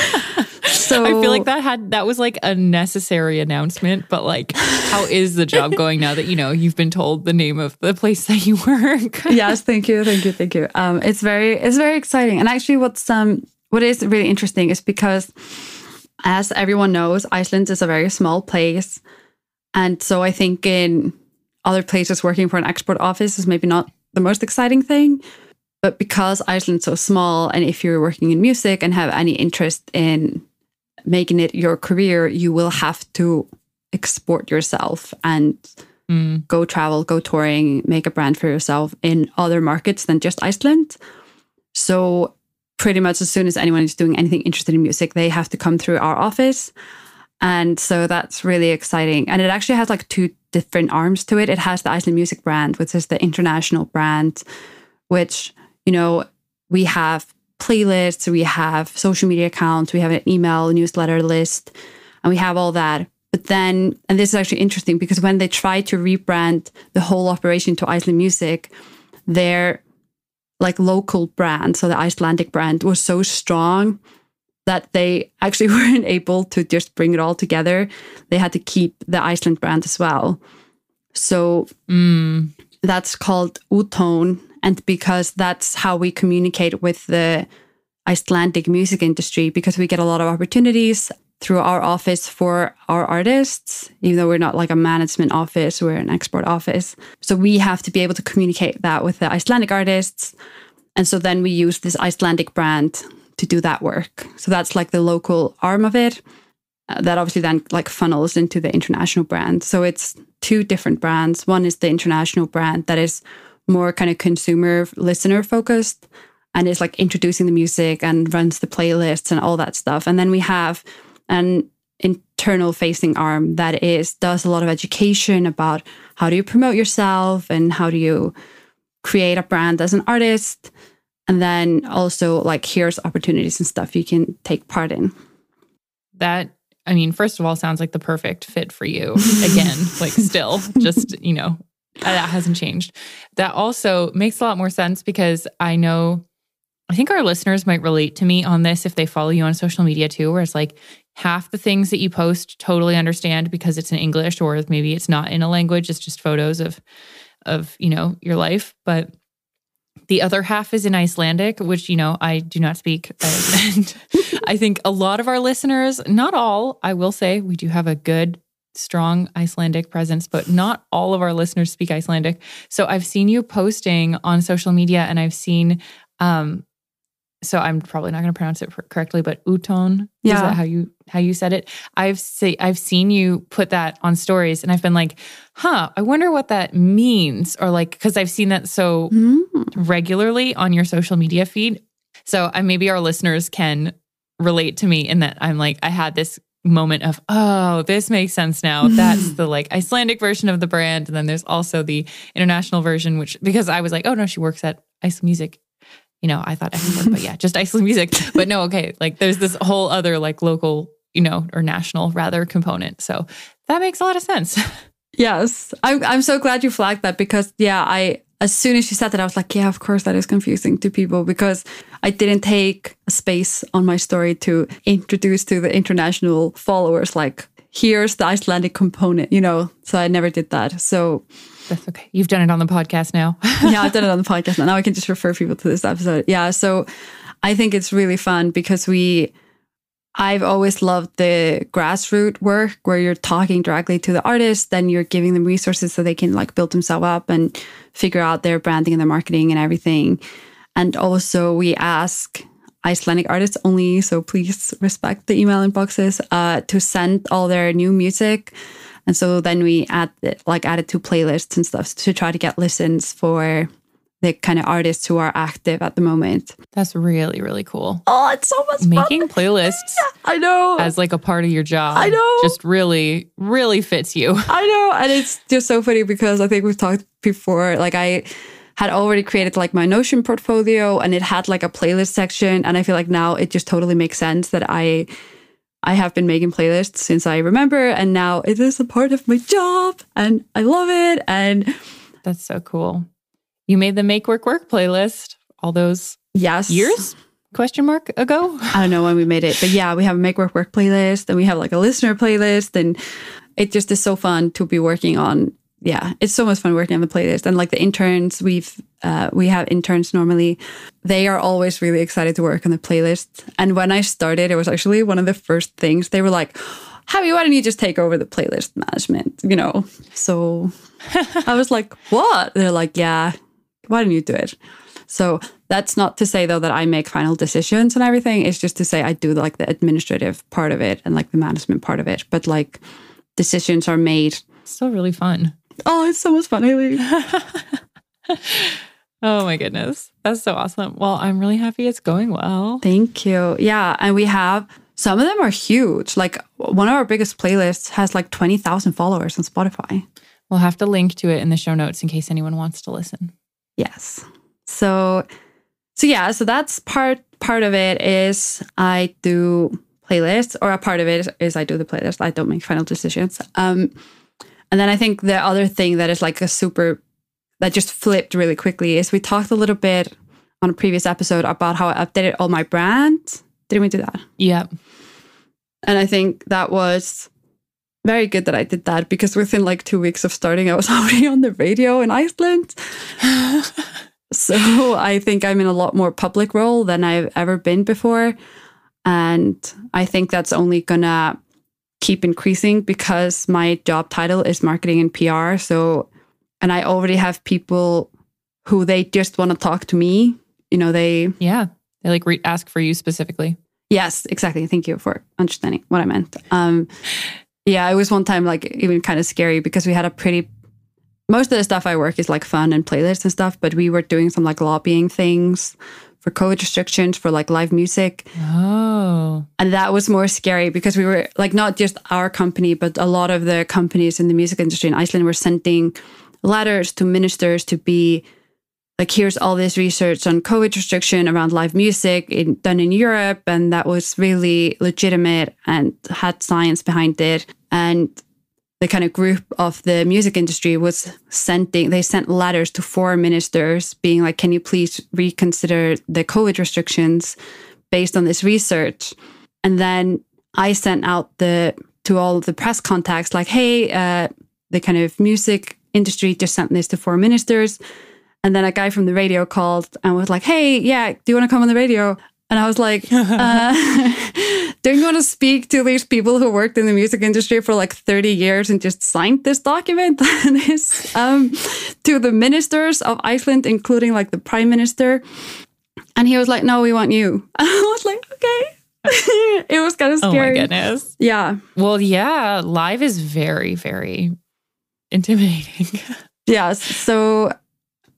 [SPEAKER 1] So
[SPEAKER 2] I feel like that had that was like a necessary announcement, but like how is the job going now that you know you've been told the name of the place that you work?
[SPEAKER 1] yes, thank you, thank you, thank you. Um, it's very it's very exciting, and actually, what's um what is really interesting is because, as everyone knows, Iceland is a very small place, and so I think in other places working for an export office is maybe not the most exciting thing. But because Iceland's so small, and if you're working in music and have any interest in making it your career, you will have to export yourself and
[SPEAKER 2] Mm.
[SPEAKER 1] go travel, go touring, make a brand for yourself in other markets than just Iceland. So, pretty much as soon as anyone is doing anything interested in music, they have to come through our office. And so that's really exciting. And it actually has like two different arms to it. It has the Iceland Music brand, which is the international brand, which, you know, we have playlists, we have social media accounts, we have an email newsletter list, and we have all that. But then, and this is actually interesting because when they tried to rebrand the whole operation to Iceland Music, their like local brand, so the Icelandic brand, was so strong that they actually weren't able to just bring it all together. They had to keep the Iceland brand as well. So
[SPEAKER 2] Mm.
[SPEAKER 1] that's called ÚTÓN. And because that's how we communicate with the Icelandic music industry, because we get a lot of opportunities through our office for our artists, even though we're not like a management office, we're an export office. So we have to be able to communicate that with the Icelandic artists. And so then we use this Icelandic brand to do that work. So that's like the local arm of it. uh, that obviously then like funnels into the international brand. So it's two different brands. One is the international brand that is more kind of consumer listener focused and is like introducing the music and runs the playlists and all that stuff. And then we have an internal facing arm that is does a lot of education about how do you promote yourself and how do you create a brand as an artist and then also like here's opportunities and stuff you can take part in
[SPEAKER 2] That I mean, first of all, sounds like the perfect fit for you. Again, like still, just you know, Uh, that hasn't changed. That also makes a lot more sense because I know I think our listeners might relate to me on this if they follow you on social media too, where it's like half the things that you post totally understand because it's in English or maybe it's not in a language, it's just photos of of, you know, your life. But the other half is in Icelandic, which, you know, I do not speak. And I think a lot of our listeners, not all, I will say, we do have a good, strong Icelandic presence, but not all of our listeners speak Icelandic. So I've seen you posting on social media and I've seen, um, so I'm probably not going to pronounce it correctly, but ÚTÓN, is
[SPEAKER 1] Yeah.
[SPEAKER 2] that how you how you said it? I've say I've seen you put that on stories, and I've been like, huh, I wonder what that means, or like because I've seen that so
[SPEAKER 1] Mm.
[SPEAKER 2] regularly on your social media feed. So I maybe our listeners can relate to me in that I'm like, I had this moment of, oh, this makes sense now. That's the like Icelandic version of the brand. And then there's also the international version, which because I was like, oh no, she works at Iceland Music. You know, I thought export, but yeah, just Iceland Music. But no, okay, like there's this whole other like local, you know, or national rather component. So that makes a lot of sense.
[SPEAKER 1] Yes, I'm. I'm so glad you flagged that because yeah, I as soon as she said that, I was like, yeah, of course that is confusing to people because I didn't take a space on my story to introduce to the international followers like here's the Icelandic component, you know. So I never did that. So
[SPEAKER 2] That's okay. You've done it on the podcast now.
[SPEAKER 1] yeah, I've done it on the podcast now. Now I can just refer people to this episode. Yeah, so I think it's really fun because we I've always loved the grassroots work where you're talking directly to the artist, then you're giving them resources so they can like build themselves up and figure out their branding and their marketing and everything. And also we ask Icelandic artists only, so please respect the email inboxes, uh, to send all their new music. And so then we add it, like add it to playlists and stuff to try to get listens for the kind of artists who are active at the moment.
[SPEAKER 2] That's really, really cool.
[SPEAKER 1] Oh, it's so much
[SPEAKER 2] Making playlists
[SPEAKER 1] I know.
[SPEAKER 2] as like a part of your job.
[SPEAKER 1] I know.
[SPEAKER 2] Just really, really fits you.
[SPEAKER 1] I know. And it's just so funny because I think we've talked before. Like I had already created like my Notion portfolio and it had like a playlist section. And I feel like now it just totally makes sense that I I have been making playlists since I remember and now it is a part of my job and I love it. And
[SPEAKER 2] That's so cool. You made the Make Work Work playlist all those
[SPEAKER 1] Yes.
[SPEAKER 2] years? Question mark ago.
[SPEAKER 1] I don't know when we made it, but yeah, we have a Make Work Work playlist and we have like a listener playlist. And it just is so fun to be working on. Yeah, it's so much fun working on the playlist. And like the interns, we've, uh, we have interns normally. They are always really excited to work on the playlist. And when I started, it was actually one of the first things they were like, Habbi, why don't you just take over the playlist management? You know? So I was like, what? They're like, yeah, why don't you do it? So that's not to say though that I make final decisions and everything. It's just to say I do like the administrative part of it and like the management part of it. But like decisions are made.
[SPEAKER 2] Still really fun.
[SPEAKER 1] Oh, it's so much fun, Hailley.
[SPEAKER 2] Oh my goodness. That's so awesome. Well, I'm really happy it's going well.
[SPEAKER 1] Thank you. Yeah. And we have some of them are huge. Like one of our biggest playlists has like 20,000 followers on Spotify.
[SPEAKER 2] We'll have to link to it in the show notes in case anyone wants to listen.
[SPEAKER 1] Yes. So so yeah, so that's part part of it is I do playlists or a part of it is I do the playlist. I don't make final decisions. Um and then I think the other thing that is like a super that just flipped really quickly is we talked a little bit on a previous episode about how I updated all my brands. Didn't we do that?
[SPEAKER 2] Yeah.
[SPEAKER 1] And I think that was very good that I did that because within like two weeks of starting, I was already on the radio in Iceland. so I think I'm in a lot more public role than I've ever been before. And I think that's only gonna keep increasing because my job title is marketing and PR. So, and I already have people who they just want to talk to me. You know, they
[SPEAKER 2] Yeah. They like re- ask for you specifically.
[SPEAKER 1] Yes, exactly. Thank you for understanding what I meant. Um, yeah, it was one time like even kind of scary because we had a pretty. Most of the stuff I work is like fun and playlists and stuff, but we were doing some like lobbying things for COVID restrictions for like live music.
[SPEAKER 2] Oh.
[SPEAKER 1] And that was more scary because we were like not just our company, but a lot of the companies in the music industry in Iceland were sending letters to ministers to be like, here's all this research on COVID restriction around live music in, done in Europe. And that was really legitimate and had science behind it. And the kind of group of the music industry was sending, they sent letters to four ministers being like, can you please reconsider the COVID restrictions based on this research? And then I sent out the to all the press contacts like, hey, uh, the kind of music industry just sent this to four ministers. And then a guy from the radio called and was like, hey, yeah, do you want to come on the radio? And I was like, uh, don't you want to speak to these people who worked in the music industry for like 30 years and just signed this document this, um, to the ministers of Iceland, including like the prime minister? And he was like, no, we want you. And I was like, okay. it was kind of scary.
[SPEAKER 2] Oh my goodness.
[SPEAKER 1] Yeah.
[SPEAKER 2] Well, yeah, live is very, very intimidating.
[SPEAKER 1] Yes. So,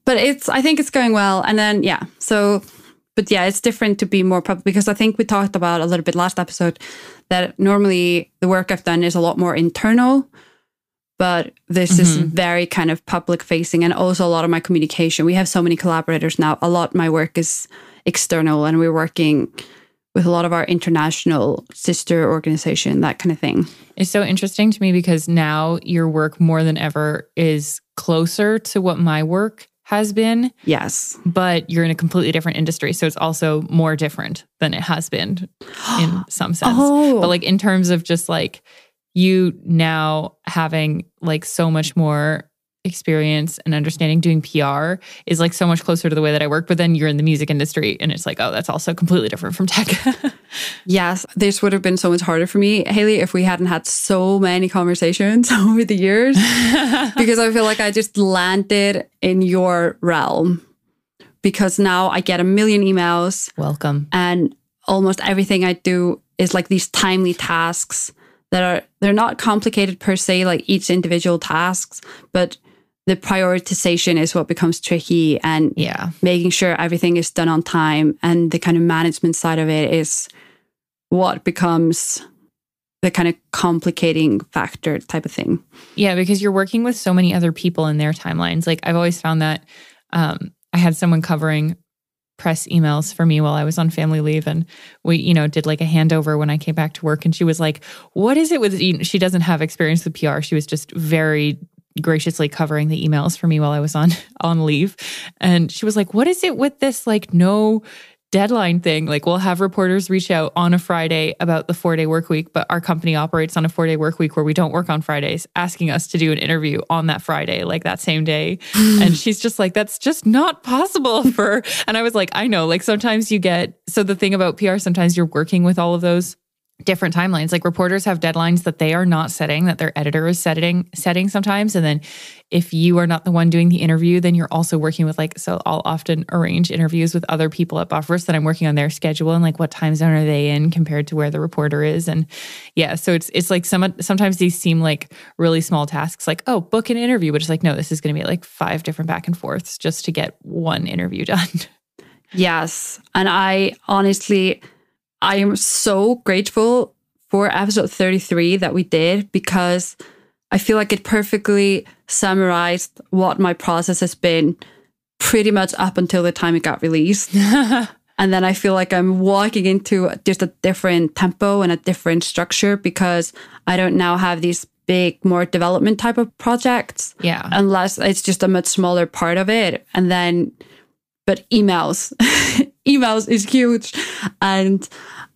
[SPEAKER 1] but it's, I think it's going well. And then, yeah. So, but yeah, it's different to be more public because I think we talked about a little bit last episode that normally the work I've done is a lot more internal, but this is
[SPEAKER 2] Mhm.
[SPEAKER 1] very kind of public facing and also a lot of my communication. We have so many collaborators now. A lot of my work is external and we're working with a lot of our international sister organization, that kind of thing.
[SPEAKER 2] It's so interesting to me because now your work more than ever is closer to what my work has been,
[SPEAKER 1] Yes.
[SPEAKER 2] but you're in a completely different industry. So it's also more different than it has been in some sense.
[SPEAKER 1] Oh.
[SPEAKER 2] But like in terms of just like you now having like so much more experience and understanding doing PR is like so much closer to the way that I work. But then you're in the music industry and it's like, oh, that's also completely different from tech.
[SPEAKER 1] Yes, this would have been so much harder for me, Hailley, if we hadn't had so many conversations over the years. because I feel like I just landed in your realm. Because now I get a million emails
[SPEAKER 2] Welcome.
[SPEAKER 1] and almost everything I do is like these timely tasks that are they're not complicated per se, like each individual tasks, but the prioritization is what becomes tricky and
[SPEAKER 2] Yeah.
[SPEAKER 1] making sure everything is done on time and the kind of management side of it is what becomes the kind of complicating factor type of thing.
[SPEAKER 2] Yeah, because you're working with so many other people in their timelines. Like I've always found that um, I had someone covering press emails for me while I was on family leave, and we, you know, did like a handover when I came back to work. And she was like, "What is it with?" You know, she doesn't have experience with PR. She was just very graciously covering the emails for me while I was on on leave. And she was like, "What is it with this like no deadline thing. Like we'll have reporters reach out on a Friday about the four day work week, but our company operates on a four day work week where we don't work on Fridays, asking us to do an interview on that Friday, like that same day. and she's just like, that's just not possible for. And I was like, I know, like sometimes you get, so the thing about PR, sometimes you're working with all of those different timelines. Like reporters have deadlines that they are not setting, that their editor is setting setting sometimes. And then if you are not the one doing the interview, then you're also working with like so I'll often arrange interviews with other people at Buffers that I'm working on their schedule and like what time zone are they in compared to where the reporter is. And yeah, so it's it's like some sometimes these seem like really small tasks, like, oh, book an interview, but it's like, no, this is gonna be like five different back and forths just to get one interview done.
[SPEAKER 1] Yes. And I honestly I am so grateful for episode 33 that we did because I feel like it perfectly summarized what my process has been pretty much up until the time it got released. and then I feel like I'm walking into just a different tempo and a different structure because I don't now have these big, more development type of projects.
[SPEAKER 2] Yeah.
[SPEAKER 1] Unless it's just a much smaller part of it. And then, but emails, emails is huge. And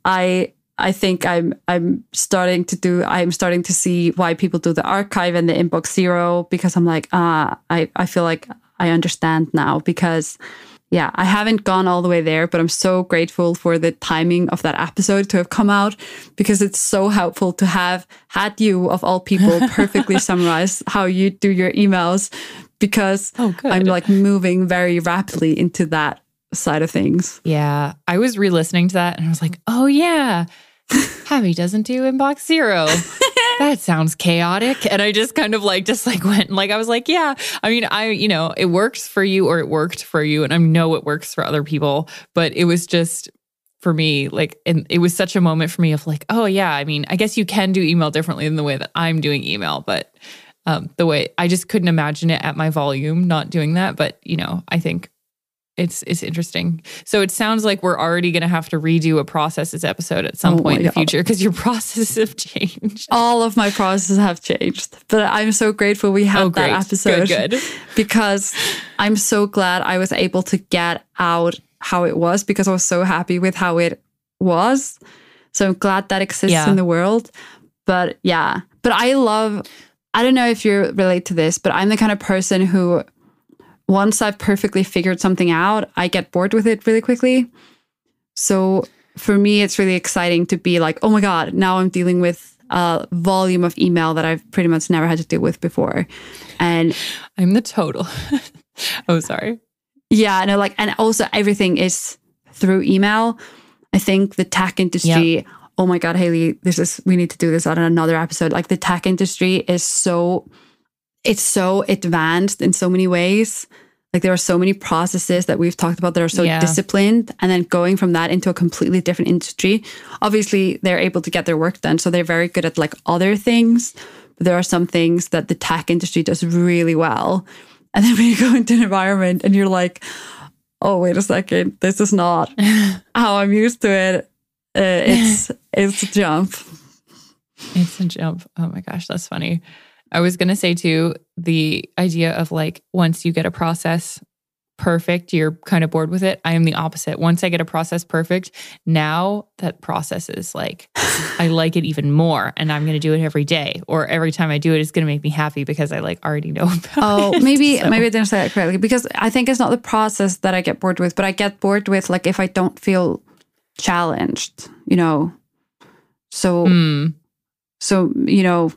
[SPEAKER 1] I I think I'm I'm starting to do I'm starting to see why people do the archive and the inbox zero because I'm like ah I I feel like I understand now because yeah I haven't gone all the way there but I'm so grateful for the timing of that episode to have come out because it's so helpful to have had you of all people perfectly summarize how you do your emails because
[SPEAKER 2] oh,
[SPEAKER 1] I'm like moving very rapidly into that side of things.
[SPEAKER 2] Yeah. I was re listening to that and I was like, oh, yeah. Habbi doesn't do inbox zero. that sounds chaotic. And I just kind of like, just like went, and like, I was like, yeah. I mean, I, you know, it works for you or it worked for you. And I know it works for other people, but it was just, for me, like, and it was such a moment for me of like, oh, yeah, I mean, I guess you can do email differently than the way that I'm doing email, but um, the way I just couldn't imagine it at my volume not doing that. But, you know, I think it's it's interesting. So it sounds like we're already going to have to redo a processes episode at some oh point in the future because your processes have changed.
[SPEAKER 1] All of my processes have changed, but I'm so grateful we had oh, that episode.
[SPEAKER 2] Good, good.
[SPEAKER 1] because I'm so glad I was able to get out how it was because I was so happy with how it was. So I'm glad that exists yeah. in the world. But yeah, but I love. I don't know if you relate to this, but I'm the kind of person who once I've perfectly figured something out, I get bored with it really quickly. So for me, it's really exciting to be like, oh my God, now I'm dealing with a volume of email that I've pretty much never had to deal with before. And
[SPEAKER 2] I'm the total. oh, sorry.
[SPEAKER 1] Yeah, no, like, and also everything is through email. I think the tech industry, yep. oh my God, Hailley, this is, we need to do this on another episode. Like, the tech industry is so it's so advanced in so many ways. Like there are so many processes that we've talked about that are so yeah. disciplined, and then going from that into a completely different industry. Obviously, they're able to get their work done, so they're very good at like other things. But there are some things that the tech industry does really well, and then when you go into an environment and you're like, "Oh, wait a second, this is not how I'm used to it." Uh, it's it's a jump.
[SPEAKER 2] It's a jump. Oh my gosh, that's funny. I was going to say too, the idea of like once you get a process perfect, you're kind of bored with it. I am the opposite. Once I get a process perfect, now that process is like, I like it even more and I'm going to do it every day or every time I do it, it's going to make me happy because I like already know about
[SPEAKER 1] oh,
[SPEAKER 2] it.
[SPEAKER 1] maybe, so. maybe I didn't say that correctly because I think it's not the process that I get bored with, but I get bored with like if I don't feel challenged, you know? So, mm. so, you know,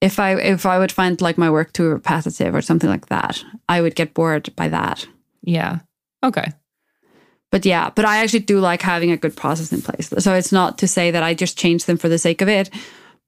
[SPEAKER 1] if I if I would find like my work too repetitive or something like that, I would get bored by that.
[SPEAKER 2] Yeah. Okay.
[SPEAKER 1] But yeah, but I actually do like having a good process in place. So it's not to say that I just change them for the sake of it.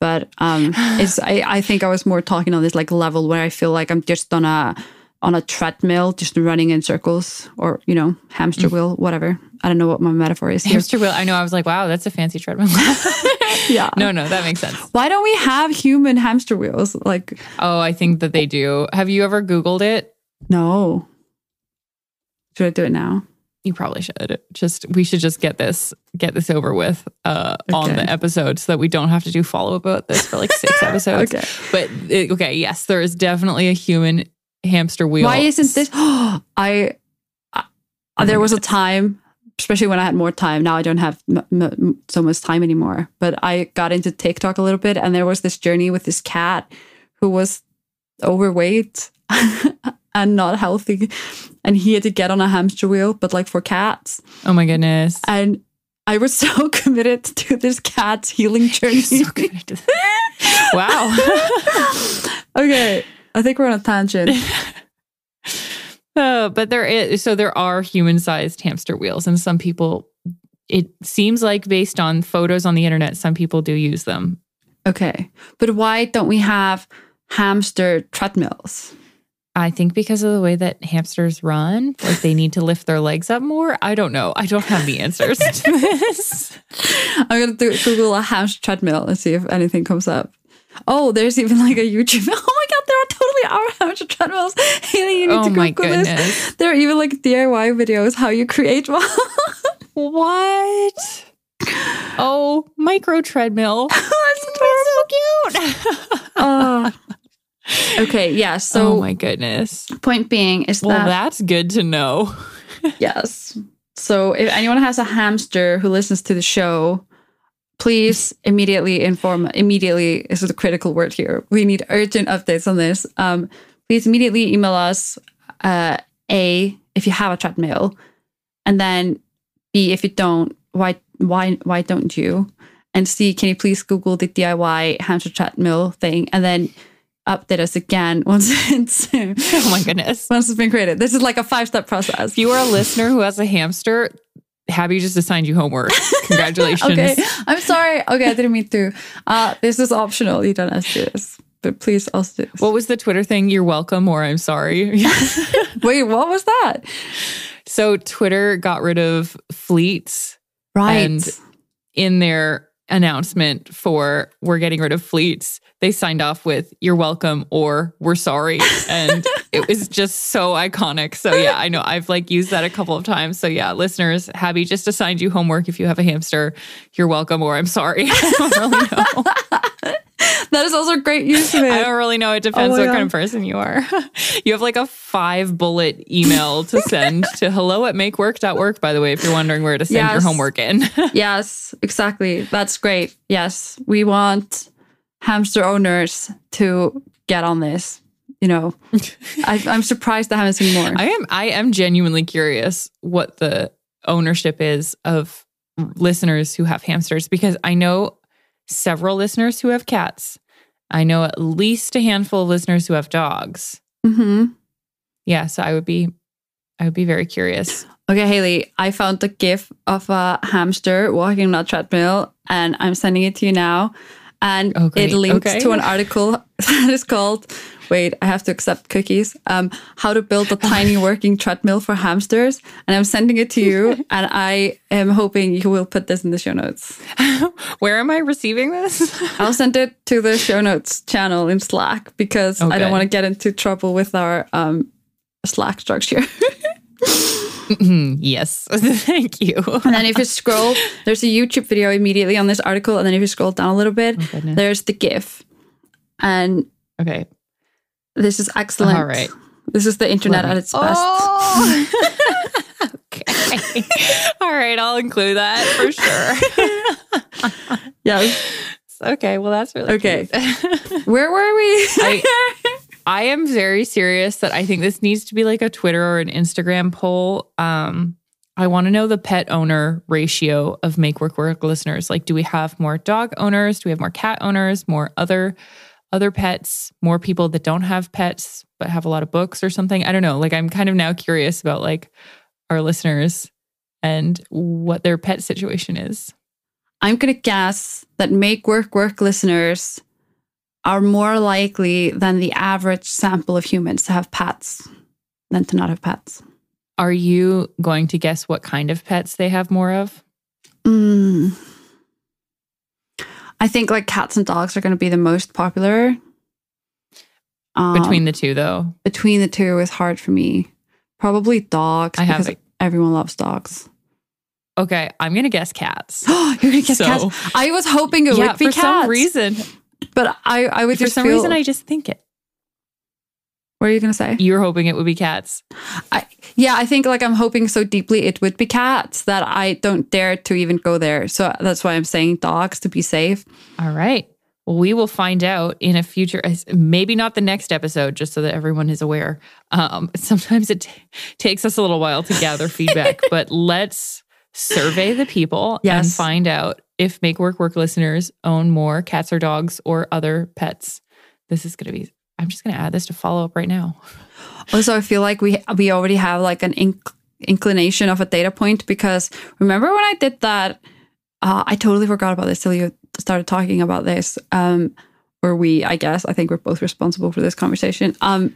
[SPEAKER 1] But um it's I, I think I was more talking on this like level where I feel like I'm just on a on a treadmill, just running in circles or, you know, hamster mm. wheel, whatever. I don't know what my metaphor is. Here.
[SPEAKER 2] Hamster wheel. I know. I was like, wow, that's a fancy treadmill.
[SPEAKER 1] yeah.
[SPEAKER 2] No, no, that makes sense.
[SPEAKER 1] Why don't we have human hamster wheels? Like,
[SPEAKER 2] oh, I think that they do. Have you ever Googled it?
[SPEAKER 1] No. Should I do it now?
[SPEAKER 2] You probably should. Just we should just get this get this over with uh, on the episode so that we don't have to do follow up about this for like six episodes.
[SPEAKER 1] Okay.
[SPEAKER 2] But it, okay, yes, there is definitely a human hamster wheel.
[SPEAKER 1] Why isn't this? I, I uh, there was a time, especially when I had more time. Now I don't have m- m- so much time anymore. But I got into TikTok a little bit, and there was this journey with this cat who was overweight and not healthy, and he had to get on a hamster wheel, but like for cats.
[SPEAKER 2] Oh my goodness.
[SPEAKER 1] And I was so committed to this cat's healing journey.
[SPEAKER 2] So good at this. wow.
[SPEAKER 1] okay, I think we're on a tangent.
[SPEAKER 2] Uh, but there is so there are human sized hamster wheels, and some people. It seems like based on photos on the internet, some people do use them.
[SPEAKER 1] Okay, but why don't we have hamster treadmills?
[SPEAKER 2] I think because of the way that hamsters run, like they need to lift their legs up more. I don't know. I don't have the answers to this.
[SPEAKER 1] I'm gonna do, Google a hamster treadmill and see if anything comes up. Oh, there's even like a YouTube. Oh there are totally our hamster treadmills. Hailley, you need
[SPEAKER 2] Oh
[SPEAKER 1] to Google this. There are even like DIY videos how you create one.
[SPEAKER 2] What? Oh, micro treadmill. so cute.
[SPEAKER 1] oh. Okay, yeah. So
[SPEAKER 2] oh my goodness.
[SPEAKER 1] point being is that
[SPEAKER 2] Well,
[SPEAKER 1] that
[SPEAKER 2] that's good to know.
[SPEAKER 1] Yes. So if anyone has a hamster who listens to the show, please immediately inform. Immediately is the critical word here. We need urgent updates on this. Um, please immediately email us. Uh, a if you have a treadmill, and then B if you don't. Why why why don't you? And C can you please Google the DIY hamster treadmill thing, and then update us again once it's
[SPEAKER 2] Oh my goodness.
[SPEAKER 1] once it's been created. This is like a five step process.
[SPEAKER 2] If you are a listener who has a hamster, Habbi just assigned you homework. Congratulations.
[SPEAKER 1] Okay, I'm sorry. Okay, I didn't mean to. Uh, this is optional. You don't have to do this, but please also do this.
[SPEAKER 2] What was the Twitter thing? You're welcome or I'm sorry.
[SPEAKER 1] Wait, what was that?
[SPEAKER 2] so Twitter got rid of fleets
[SPEAKER 1] Right.
[SPEAKER 2] and in their announcement for we're getting rid of fleets, they signed off with you're welcome or we're sorry. And it was just so iconic. So yeah, I know I've like used that a couple of times. So yeah, listeners, Habbi just assigned you homework if you have a hamster. You're welcome or I'm sorry. I don't really know.
[SPEAKER 1] that is also great use of it.
[SPEAKER 2] I don't really know. It depends
[SPEAKER 1] Oh
[SPEAKER 2] what
[SPEAKER 1] God.
[SPEAKER 2] kind of person you are. you have like a five bullet email to send to hello at makework.work, by the way, if you're wondering where to send your homework in.
[SPEAKER 1] yes, exactly. That's great. Yes, we want hamster owners to get on this. You know, I, I'm surprised I haven't seen more.
[SPEAKER 2] I am I am genuinely curious what the ownership is of listeners who have hamsters because I know several listeners who have cats. I know at least a handful of listeners who have dogs.
[SPEAKER 1] hmm
[SPEAKER 2] Yeah, so I would be I would be very curious.
[SPEAKER 1] Okay, Hailley, I found the GIF of a hamster walking on a treadmill, and I'm sending it to you now. And
[SPEAKER 2] Oh,
[SPEAKER 1] it links
[SPEAKER 2] Okay.
[SPEAKER 1] to an article that is called Wait, I have to accept cookies. Um, how to build a tiny working treadmill for hamsters. And I'm sending it to you, and I am hoping you will put this in the show notes.
[SPEAKER 2] Where am I receiving this?
[SPEAKER 1] I'll send it to the show notes channel in Slack because I don't want to get into trouble with our um, Slack structure. Mm-hmm.
[SPEAKER 2] yes. Thank you.
[SPEAKER 1] And then if you scroll, there's a YouTube video immediately on this article. And then if you scroll down a little bit,
[SPEAKER 2] Oh,
[SPEAKER 1] there's the GIF. And
[SPEAKER 2] Okay.
[SPEAKER 1] this is excellent.
[SPEAKER 2] All right.
[SPEAKER 1] This is the internet at its best.
[SPEAKER 2] Oh. okay. All right, I'll include that for sure.
[SPEAKER 1] Yes.
[SPEAKER 2] okay, well that's really
[SPEAKER 1] Okay. Where were we?
[SPEAKER 2] I- I am very serious that I think this needs to be like a Twitter or an Instagram poll. Um, I want to know the pet owner ratio of Make Work Work listeners. Like, do we have more dog owners? Do we have more cat owners? More other other pets? More people that don't have pets but have a lot of books or something? I don't know. Like, I'm kind of now curious about like our listeners and what their pet situation is.
[SPEAKER 1] I'm to guess that Make Work Work listeners are more likely than the average sample of humans to have pets than to not have pets.
[SPEAKER 2] Are you going to guess what kind of pets they have more of?
[SPEAKER 1] Mm. I think like cats and dogs are going to be the most popular. Um,
[SPEAKER 2] Between the two, though,
[SPEAKER 1] between the two is hard for me. Probably dogs.
[SPEAKER 2] I have
[SPEAKER 1] everyone loves dogs.
[SPEAKER 2] Okay, I'm gonna guess cats.
[SPEAKER 1] You're gonna guess
[SPEAKER 2] So-
[SPEAKER 1] cats. I was hoping it
[SPEAKER 2] yeah,
[SPEAKER 1] would be
[SPEAKER 2] for
[SPEAKER 1] cats.
[SPEAKER 2] some reason.
[SPEAKER 1] But I, I would
[SPEAKER 2] For some
[SPEAKER 1] feel,
[SPEAKER 2] reason, I just think it.
[SPEAKER 1] What are you gonna say?
[SPEAKER 2] You're hoping it would be cats.
[SPEAKER 1] I, yeah, I think like I'm hoping so deeply it would be cats that I don't dare to even go there. So that's why I'm saying dogs to be safe.
[SPEAKER 2] All right. Well, we will find out in a future, maybe not the next episode, just so that everyone is aware. Um, sometimes it t- takes us a little while to gather feedback, but let's survey the people and find out if Make Work Work listeners own more cats or dogs or other pets. This is going to be, I'm just going to add this to follow up right now.
[SPEAKER 1] Also, I feel like we we already have like an inc- inclination of a data point because remember when I did that? Uh, I totally forgot about this till you started talking about this. Um, or we, I guess, I think we're both responsible for this conversation. Um,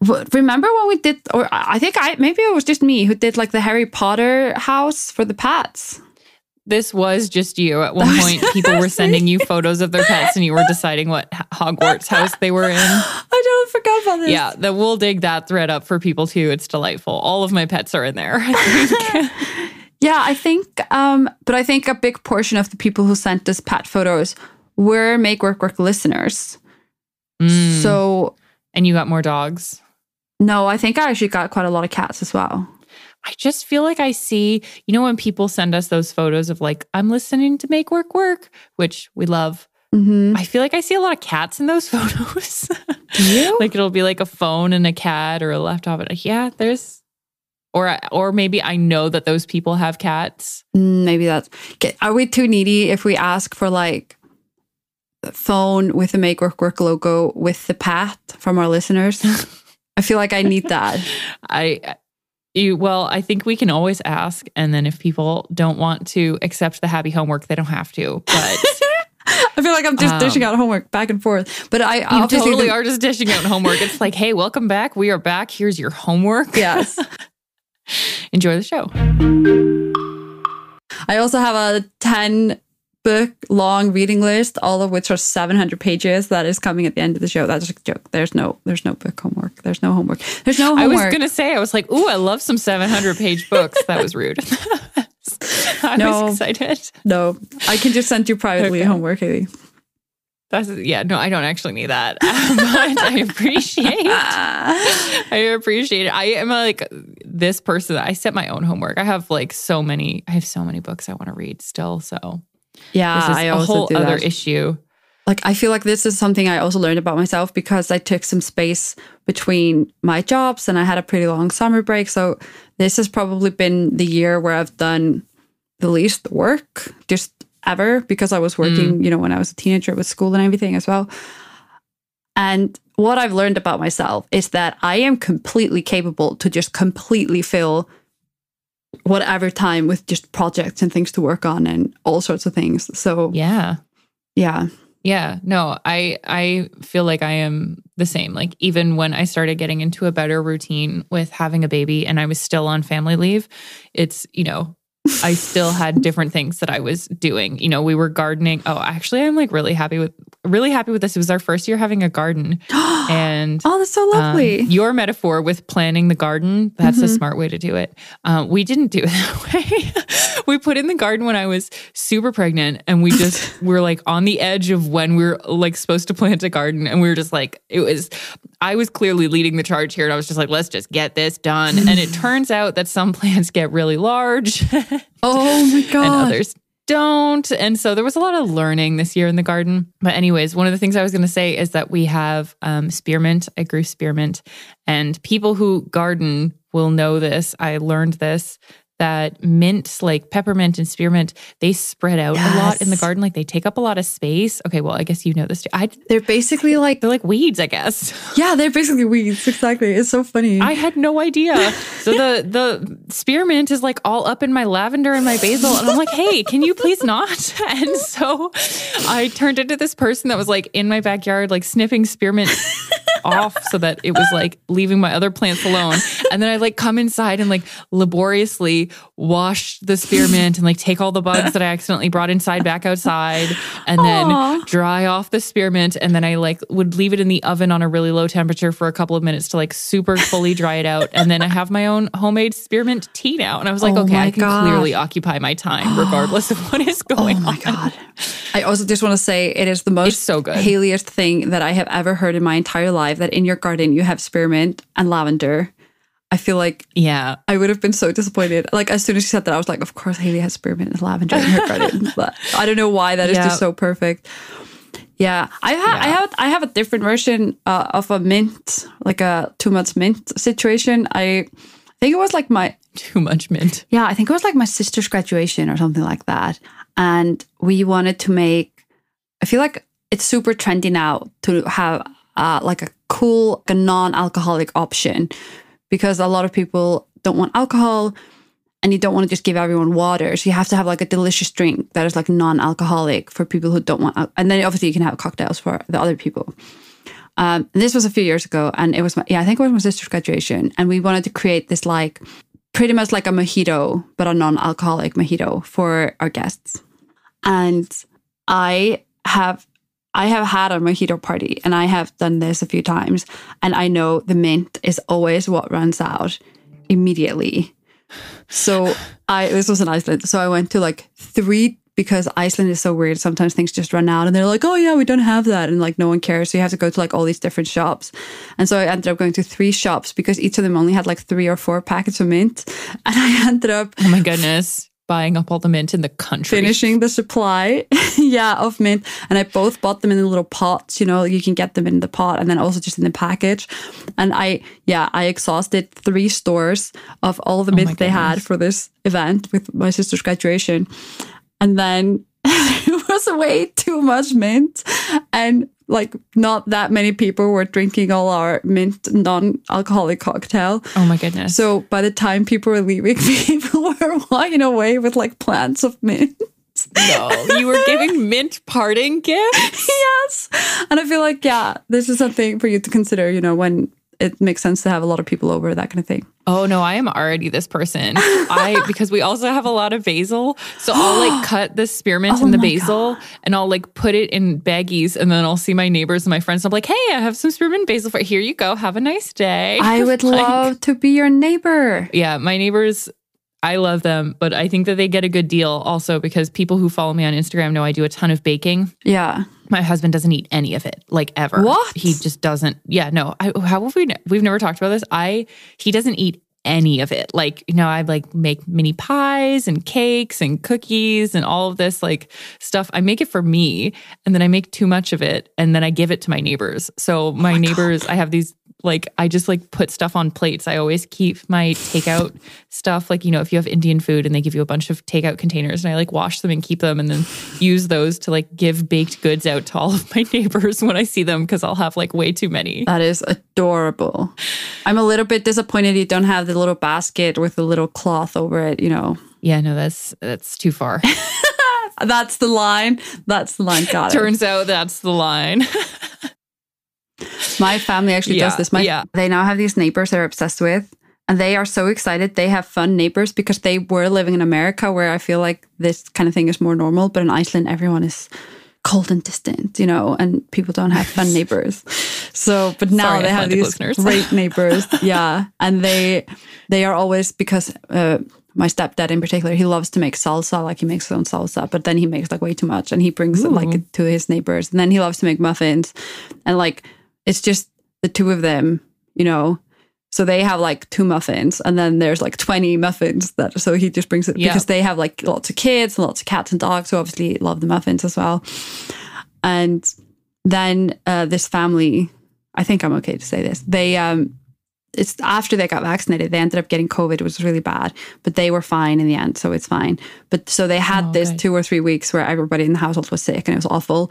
[SPEAKER 1] remember when we did, or I I think I maybe it was just me who did like the Harry Potter house for the pets.
[SPEAKER 2] This was just you. At one point, people were sending you photos of their pets and you were deciding what Hogwarts house they were in.
[SPEAKER 1] I don't forgot about this.
[SPEAKER 2] Yeah, that we'll dig that thread up for people too. It's delightful. All of my pets are in there. I.
[SPEAKER 1] Yeah, I think, um, but I think a big portion of the people who sent us pet photos were Make Work Work listeners.
[SPEAKER 2] Mm.
[SPEAKER 1] So
[SPEAKER 2] and you got more dogs.
[SPEAKER 1] no, I think I actually got quite a lot of cats as well.
[SPEAKER 2] I just feel like I see, you know, when people send us those photos of like, I'm listening to Make Work Work, which we love.
[SPEAKER 1] hmm
[SPEAKER 2] I feel like I see a lot of cats in those photos.
[SPEAKER 1] you?
[SPEAKER 2] like it'll be like a phone and a cat or a laptop. And like, yeah, there's, or or maybe I know that those people have cats.
[SPEAKER 1] Mm, Maybe that's. Are we too needy if we ask for like phone with the Make Work Work logo with the pat from our listeners? I feel like I need that.
[SPEAKER 2] I you well, I think we can always ask, and then if people don't want to accept the happy homework, they don't have to. But
[SPEAKER 1] I feel like I'm just
[SPEAKER 2] Um,
[SPEAKER 1] dishing out homework back and forth. But I
[SPEAKER 2] you totally
[SPEAKER 1] the-
[SPEAKER 2] are just dishing out homework. It's like, hey, welcome back. We are back. Here's your homework.
[SPEAKER 1] Yes.
[SPEAKER 2] Enjoy the show.
[SPEAKER 1] I also have a 10 book long reading list, all of which are 700 pages that is coming at the end of the show. That's a joke. There's no there's no book homework. There's no homework. There's no homework.
[SPEAKER 2] I was gonna say, I was like, ooh, I love some 700 page books. That was rude. I
[SPEAKER 1] No.
[SPEAKER 2] was excited.
[SPEAKER 1] no, I can just send you privately
[SPEAKER 2] Okay.
[SPEAKER 1] homework, Hailley.
[SPEAKER 2] That's yeah, no, I don't actually need that. but I appreciate I appreciate it. I am like this person. I set my own homework. I have like so many. I have so many books I want to read still. So
[SPEAKER 1] Yeah,
[SPEAKER 2] this is
[SPEAKER 1] I
[SPEAKER 2] a
[SPEAKER 1] also
[SPEAKER 2] whole other
[SPEAKER 1] that.
[SPEAKER 2] issue.
[SPEAKER 1] like I feel like this is something I also learned about myself because I took some space between my jobs and I had a pretty long summer break. So this has probably been the year where I've done the least work just ever because I was mm. working, you know, when I was a teenager with school and everything as well. And what I've learned about myself is that I am completely capable to just completely fill whatever time with just projects and things to work on and all sorts of things. So
[SPEAKER 2] Yeah.
[SPEAKER 1] yeah.
[SPEAKER 2] Yeah, no, I I feel like I am the same. Like even when I started getting into a better routine with having a baby and I was still on family leave, it's, you know, I still had different things that I was doing. You know, we were gardening. Oh, actually I'm like really happy with really happy with this. It was our first year having a garden and
[SPEAKER 1] Oh, that's so
[SPEAKER 2] um,
[SPEAKER 1] lovely.
[SPEAKER 2] your metaphor with planning the garden, that's a
[SPEAKER 1] Mhm.
[SPEAKER 2] smart way to do it. Um, we didn't do it that way. we put in the garden when I was super pregnant and we just were like on the edge of when we were like supposed to plant a garden. And we were just like, it was, I was clearly leading the charge here. And I was just like, let's just get this done. and it turns out that some plants get really large
[SPEAKER 1] oh my god.
[SPEAKER 2] and others don't. And so there was a lot of learning this year in the garden. But, anyways, one of the things I was going to say is that we have um, spearmint. I grew spearmint, and people who garden will know this. I learned this that mint, like peppermint and spearmint, they spread out a lot in the garden. Like they take up a lot of space. Okay, well, I guess you know this too. I,
[SPEAKER 1] They're basically like
[SPEAKER 2] they're like weeds, I guess.
[SPEAKER 1] yeah, they're basically weeds. Exactly. It's so funny.
[SPEAKER 2] I had no idea. So the the spearmint is like all up in my lavender and my basil, and I'm like, hey, can you please not? And so I turned into this person that was like in my backyard, like sniffing spearmint off so that it was like leaving my other plants alone. And then I like come inside and like laboriously wash the spearmint and like take all the bugs that I accidentally brought inside back outside and then
[SPEAKER 1] Aw.
[SPEAKER 2] dry off the spearmint. And then I like would leave it in the oven on a really low temperature for a couple of minutes to like super fully dry it out. And then I have my own homemade spearmint tea now. And I was like,
[SPEAKER 1] Oh
[SPEAKER 2] okay, I can
[SPEAKER 1] God.
[SPEAKER 2] clearly occupy my time regardless of what is oh going
[SPEAKER 1] Oh my
[SPEAKER 2] on.
[SPEAKER 1] god! I also just want to say it is the most
[SPEAKER 2] It's so good.
[SPEAKER 1] Hailleyest thing that I have ever heard in my entire life. That in your garden you have spearmint and lavender. I feel like
[SPEAKER 2] Yeah.
[SPEAKER 1] I would have been so disappointed. Like as soon as she said that, I was like, "Of course, Hailley has spearmint and lavender in her garden." But I don't know why that is
[SPEAKER 2] Yeah.
[SPEAKER 1] just so perfect. Yeah, I have I have I have a different version uh, of a mint, like a too much mint situation. I think it was like my
[SPEAKER 2] Too much mint.
[SPEAKER 1] yeah, I think it was like my sister's graduation or something like that. And we wanted to make, I feel like it's super trendy now to have uh, like a cool, a non alcoholic option because a lot of people don't want alcohol and you don't want to just give everyone water. So you have to have like a delicious drink that is like non alcoholic for people who don't want, al- and then obviously you can have cocktails for the other people. Um, this was a few years ago, and it was my, yeah, I think it was my sister's graduation, and we wanted to create this like pretty much like a mojito, but a non-alcoholic mojito for our guests. And I have I have had a mojito party, and I have done this a few times, and I know the mint is always what runs out immediately. So I this was in Iceland, so I went to like three because Iceland is so weird. Sometimes things just run out, and they're like, "Oh yeah, we don't have that," and like no one cares. So you have to go to like all these different shops, and so I ended up going to three shops because each of them only had like three or four packets of mint, and I ended up
[SPEAKER 2] Oh my goodness. Buying up all the mint in the country.
[SPEAKER 1] finishing the supply, yeah, of mint. And I both bought them in the little pots. You know, you can get them in the pot, and then also just in the package. And I, yeah, I exhausted three stores of all the oh
[SPEAKER 2] my
[SPEAKER 1] mint they had for this event with my sister's graduation, and then it was way too much mint, and like not that many people were drinking all our mint non-alcoholic cocktail.
[SPEAKER 2] Oh my goodness.
[SPEAKER 1] So by the time people were leaving, people were walking away with like plants of mint.
[SPEAKER 2] no, you were giving mint parting gifts?
[SPEAKER 1] yes. And I feel like, yeah, this is something for you to consider, you know, when it makes sense to have a lot of people over, that kind of thing.
[SPEAKER 2] Oh no, I am already this person. I because we also have a lot of basil. So I'll like cut the spearmint
[SPEAKER 1] Oh
[SPEAKER 2] and the basil and I'll like put it in baggies and then I'll see my neighbors and my friends. And I'm like, hey, I have some spearmint basil for here you go. Have a nice day.
[SPEAKER 1] I would
[SPEAKER 2] Like,
[SPEAKER 1] love to be your neighbor.
[SPEAKER 2] Yeah, my neighbors, I love them, but I think that they get a good deal also because people who follow me on Instagram know I do a ton of baking.
[SPEAKER 1] Yeah.
[SPEAKER 2] My husband doesn't eat any of it, like ever.
[SPEAKER 1] What?
[SPEAKER 2] He just doesn't. Yeah, no. I, how have we? We've never talked about this. I he doesn't eat any of it. Like you know, I like make mini pies and cakes and cookies and all of this like stuff. I make it for me, and then I make too much of it, and then I give it to my neighbors. So my, neighbors, I have these. Like I just like put stuff on plates. I always keep my takeout stuff. Like, you know, if you have Indian food and they give you a bunch of takeout containers and I like wash them and keep them and then use those to like give baked goods out to all of my neighbors when I see them because I'll have like way too many.
[SPEAKER 1] That is adorable. I'm a little bit disappointed you don't have the little basket with the little cloth over it, you know.
[SPEAKER 2] Yeah, no, that's that's too far.
[SPEAKER 1] That's the line. That's the line. Got it.
[SPEAKER 2] Turns out that's the line.
[SPEAKER 1] My family actually
[SPEAKER 2] Yeah,
[SPEAKER 1] does this. My,
[SPEAKER 2] yeah.
[SPEAKER 1] They now have these neighbors they're obsessed with. And they are so excited. They have fun neighbors because they were living in America where I feel like this kind of thing is more normal. But in Iceland, everyone is cold and distant, you know, and people don't have fun neighbors. So, but now
[SPEAKER 2] Sorry,
[SPEAKER 1] they have these
[SPEAKER 2] listeners.
[SPEAKER 1] great neighbors. yeah. And they, they are always because, uh, my stepdad in particular, he loves to make salsa, like he makes his own salsa, but then he makes like way too much and he brings it like to his neighbors. And then he loves to make muffins. And like it's just the two of them, you know. So they have like two muffins and then there's like 20 muffins that so he just brings it
[SPEAKER 2] Yeah.
[SPEAKER 1] because they have like lots of kids and lots of cats and dogs who obviously love the muffins as well. And then uh, this family, I think I'm okay to say this. They um it's after they got vaccinated, they ended up getting COVID. It was really bad, but they were fine in the end, so it's fine. But so they had
[SPEAKER 2] Oh,
[SPEAKER 1] this two or three weeks where everybody in the household was sick and it was awful.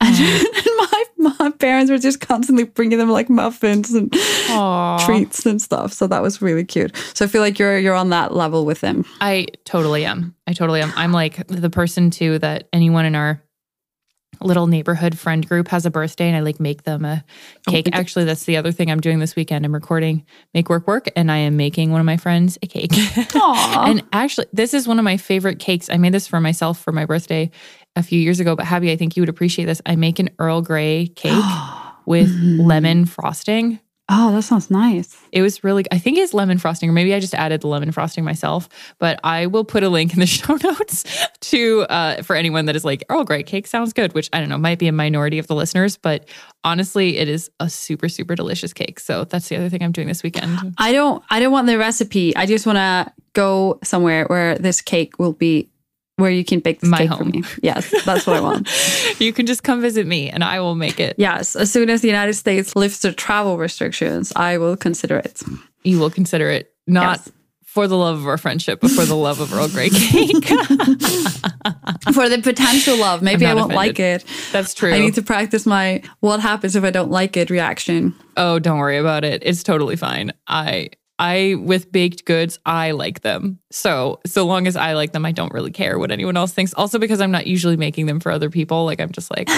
[SPEAKER 1] And, my my parents were just constantly bringing them like muffins and
[SPEAKER 2] Aw.
[SPEAKER 1] treats and stuff. So that was really cute. So I feel like you're you're on that level with them.
[SPEAKER 2] I totally am. I totally am. I'm like the person too that anyone in our little neighborhood friend group has a birthday and I like make them a oh, cake.
[SPEAKER 1] okay.
[SPEAKER 2] Actually, that's the other thing I'm doing this weekend. I'm recording Make Work Work and I am making one of my friends a cake. And actually, this is one of my favorite cakes. I made this for myself for my birthday a few years ago, but Habbi, I think you would appreciate this. I make an Earl Grey cake with
[SPEAKER 1] Mhm.
[SPEAKER 2] lemon frosting.
[SPEAKER 1] Oh, that sounds nice.
[SPEAKER 2] It was really, I think it's lemon frosting, or maybe I just added the lemon frosting myself. But I will put a link in the show notes to uh, for anyone that is like, Earl Grey cake sounds good, which I don't know, might be a minority of the listeners, but honestly, it is a super, super delicious cake. So that's the other thing I'm doing this weekend.
[SPEAKER 1] I don't I don't want the recipe. I just want to go somewhere where this cake will be where you can bake this
[SPEAKER 2] My
[SPEAKER 1] cake for me. Yes, that's what I want.
[SPEAKER 2] you can just come visit me and I will make it.
[SPEAKER 1] Yes, as soon as the United States lifts the travel restrictions, I will consider it.
[SPEAKER 2] You will consider it not
[SPEAKER 1] Yes.
[SPEAKER 2] for the love of our friendship, but for the love of Earl Grey cake.
[SPEAKER 1] For the potential love, maybe I won't like it.
[SPEAKER 2] That's true.
[SPEAKER 1] I need to practice my what happens if I don't like it reaction.
[SPEAKER 2] Oh, don't worry about it. It's totally fine. I I with baked goods, I like them. So, so long as I like them, I don't really care what anyone else thinks. Also because I'm not usually making them for other people, like I'm just like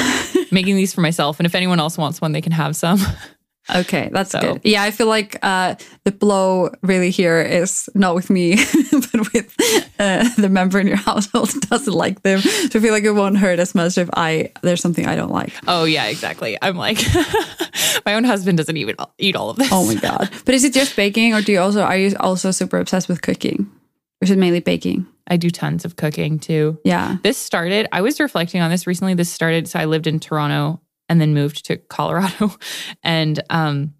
[SPEAKER 2] making these for myself and if anyone else wants one, they can have some.
[SPEAKER 1] Okay, that's
[SPEAKER 2] So-
[SPEAKER 1] good. Yeah, I feel like uh, the blow really here is not with me, but with uh, the member in your household doesn't like them. So I feel like it won't hurt as much if I there's something I don't like.
[SPEAKER 2] Oh yeah, exactly. I'm like my own husband doesn't even eat all of this.
[SPEAKER 1] Oh my god! But is it just baking, or do you also are you also super obsessed with cooking, or is it mainly baking?
[SPEAKER 2] I do tons of cooking too.
[SPEAKER 1] Yeah.
[SPEAKER 2] This started, I was reflecting on this recently. This started, so I lived in Toronto and then moved to Colorado and um,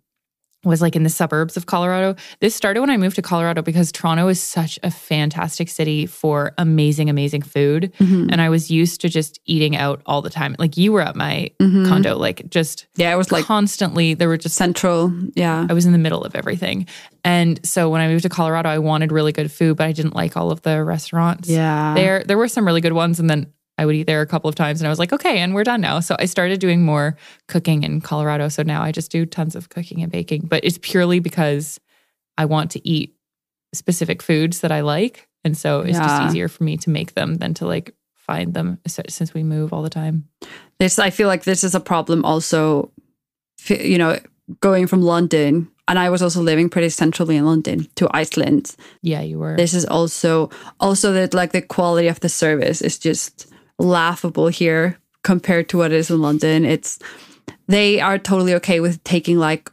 [SPEAKER 2] was like in the suburbs of Colorado. This started when I moved to Colorado because Toronto is such a fantastic city for amazing, amazing food.
[SPEAKER 1] Mhm.
[SPEAKER 2] And I was used to just eating out all the time. Like you were at my
[SPEAKER 1] Mhm.
[SPEAKER 2] condo, like just
[SPEAKER 1] Yeah, I was like
[SPEAKER 2] constantly, there were just
[SPEAKER 1] central. Yeah.
[SPEAKER 2] I was in the middle of everything. And so when I moved to Colorado, I wanted really good food, but I didn't like all of the restaurants
[SPEAKER 1] Yeah.
[SPEAKER 2] there there were some really good ones and then I would eat there a couple of times and I was like, okay, and we're done now. So I started doing more cooking in Colorado. So now I just do tons of cooking and baking, but it's purely because I want to eat specific foods that I like. And so it's
[SPEAKER 1] Yeah.
[SPEAKER 2] just easier for me to make them than to like find them since we move all the time.
[SPEAKER 1] This I feel like this is a problem also you know going from London and I was also living pretty centrally in London to Iceland.
[SPEAKER 2] Yeah, you were.
[SPEAKER 1] This is also also that like the quality of the service is just laughable here compared to what it is in London. It's they are totally okay with taking like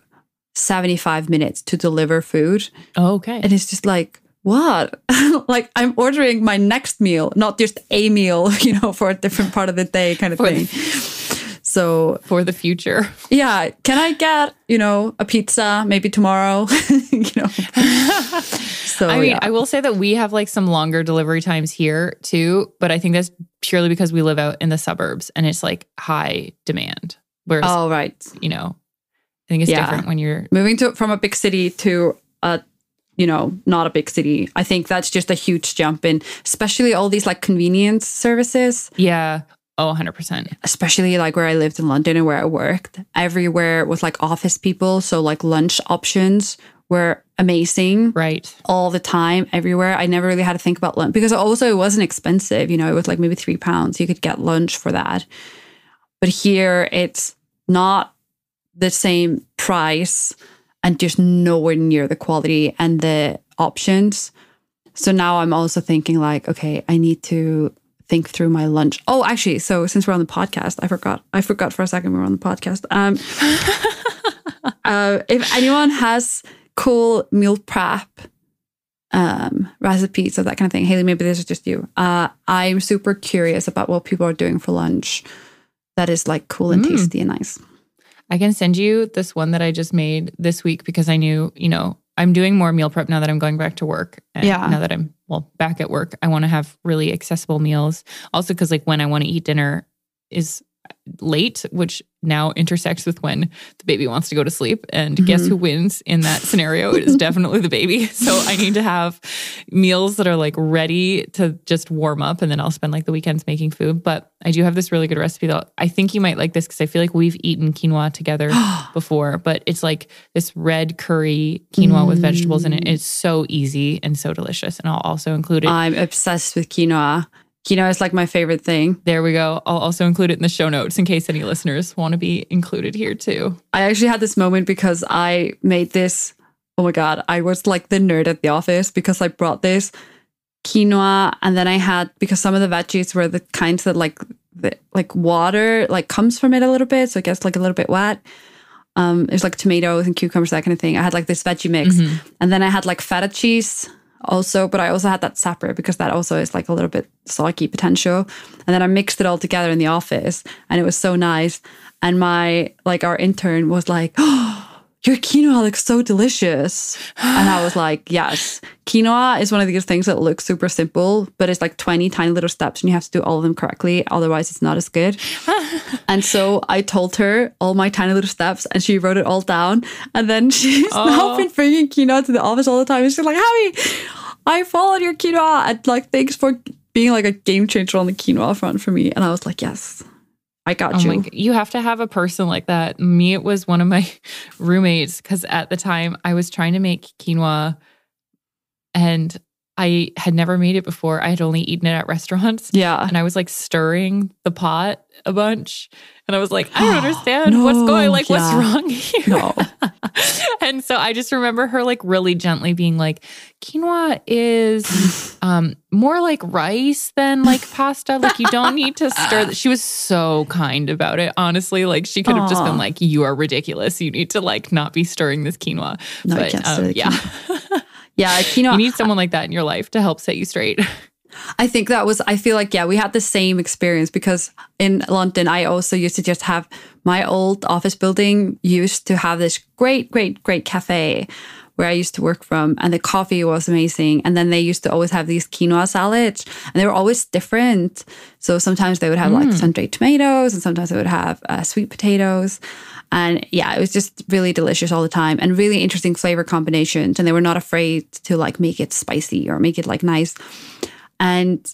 [SPEAKER 1] 75 minutes to deliver food
[SPEAKER 2] oh, okay.
[SPEAKER 1] and it's just like what like i'm ordering my next meal not just a meal you know for a different part of the day kind of
[SPEAKER 2] For
[SPEAKER 1] thing so
[SPEAKER 2] For the future.
[SPEAKER 1] yeah can i get you know a pizza maybe tomorrow you know so
[SPEAKER 2] I mean,
[SPEAKER 1] yeah.
[SPEAKER 2] I will say that we have like some longer delivery times here too, but I think that's purely because we live out in the suburbs and it's like high demand. Whereas,
[SPEAKER 1] oh right
[SPEAKER 2] you know, I think it's
[SPEAKER 1] Yeah.
[SPEAKER 2] different when you're
[SPEAKER 1] moving to from a big city to a you know not a big city i think that's just a huge jump in especially all these like convenience services
[SPEAKER 2] Yeah. Oh, 100%.
[SPEAKER 1] especially like where i lived in london and where i worked everywhere was like office people so like lunch options were amazing
[SPEAKER 2] Right.
[SPEAKER 1] all the time everywhere i never really had to think about lunch because also it wasn't expensive you know it was like maybe three pounds you could get lunch for that but here it's not the same price and just nowhere near the quality and the options so now i'm also thinking like okay i need to think through my lunch oh actually so since we're on the podcast i forgot i forgot for a second we were on the podcast um uh, if anyone has cool meal prep um, recipes or that kind of thing, Hailley, maybe this is just you. Uh, I'm super curious about what people are doing for lunch that is like cool and
[SPEAKER 2] Mm.
[SPEAKER 1] tasty and nice.
[SPEAKER 2] I can send you this one that I just made this week because I knew, you know, I'm doing more meal prep now that I'm going back to work. And
[SPEAKER 1] Yeah.
[SPEAKER 2] now that I'm, well, back at work, I want to have really accessible meals. Also, because like when I want to eat dinner is late, which now intersects with when the baby wants to go to sleep. And mm-hmm. guess who wins in that scenario? It is definitely the baby. So I need to have meals that are like ready to just warm up. And then I'll spend like the weekends making food. But I do have this really good recipe that I think you might like this because I feel like we've eaten quinoa together before. But it's like this red curry quinoa with vegetables in it. Mm. It's so easy and so delicious. And I'll also include it.
[SPEAKER 1] I'm obsessed with quinoa. Quinoa it's like my favorite thing.
[SPEAKER 2] There we go. I'll also include it in the show notes in case any listeners want to be included here too.
[SPEAKER 1] I actually had this moment because I made this. Oh my God. I was like the nerd at the office because I brought this quinoa and then I had, because some of the veggies were the kinds that like, the, like water like comes from it a little bit. So it gets like a little bit wet. Um, there's like tomatoes and cucumbers, that kind of thing. I had like this veggie mix. And then I had like feta cheese also, but I also had that separate because that also is like a little bit soggy potential. And then I mixed it all together in the office and it was so nice. And my like our intern was like, Oh, your quinoa looks so delicious. And I was like, Yes. Quinoa is one of these things that looks super simple, but it's like 20 tiny little steps and you have to do all of them correctly. Otherwise it's not as good. and so I told her all my tiny little steps and she wrote it all down. And then she's oh. now
[SPEAKER 2] Oh.
[SPEAKER 1] been bringing quinoa to the office all the time. And she's like, Habbi, I followed your quinoa. And like, thanks for being like a game changer on the quinoa front for me. And I was like, yes, I got
[SPEAKER 2] Oh
[SPEAKER 1] you.
[SPEAKER 2] my, you have to have a person like that. Me, it was one of my roommates because at the time I was trying to make quinoa and I had never made it before. I had only eaten it at restaurants.
[SPEAKER 1] yeah.
[SPEAKER 2] And I was like stirring the pot a bunch. And I was like, I don't understand what's going like what's wrong here.
[SPEAKER 1] No.
[SPEAKER 2] and so I just remember her like really gently being like, quinoa is um more like rice than like pasta. Like you don't need to stir. th-" She was so kind about it. Honestly, like she could have just been like, "You are ridiculous. You need to like not be stirring this quinoa."
[SPEAKER 1] No, you
[SPEAKER 2] but um, yeah,
[SPEAKER 1] Yeah. Quinoa.
[SPEAKER 2] you need someone like that in your life to help set you straight.
[SPEAKER 1] I think that was, I feel like, yeah, we had the same experience because in London, I also used to just have my old office building used to have this great, great, great cafe where I used to work from, and the coffee was amazing. And then they used to always have these quinoa salads, and they were always different. So sometimes they would have like sun dried tomatoes, and sometimes they would have uh, sweet potatoes. And yeah, it was just really delicious all the time and really interesting flavor combinations. And they were not afraid to like make it spicy or make it like nice. And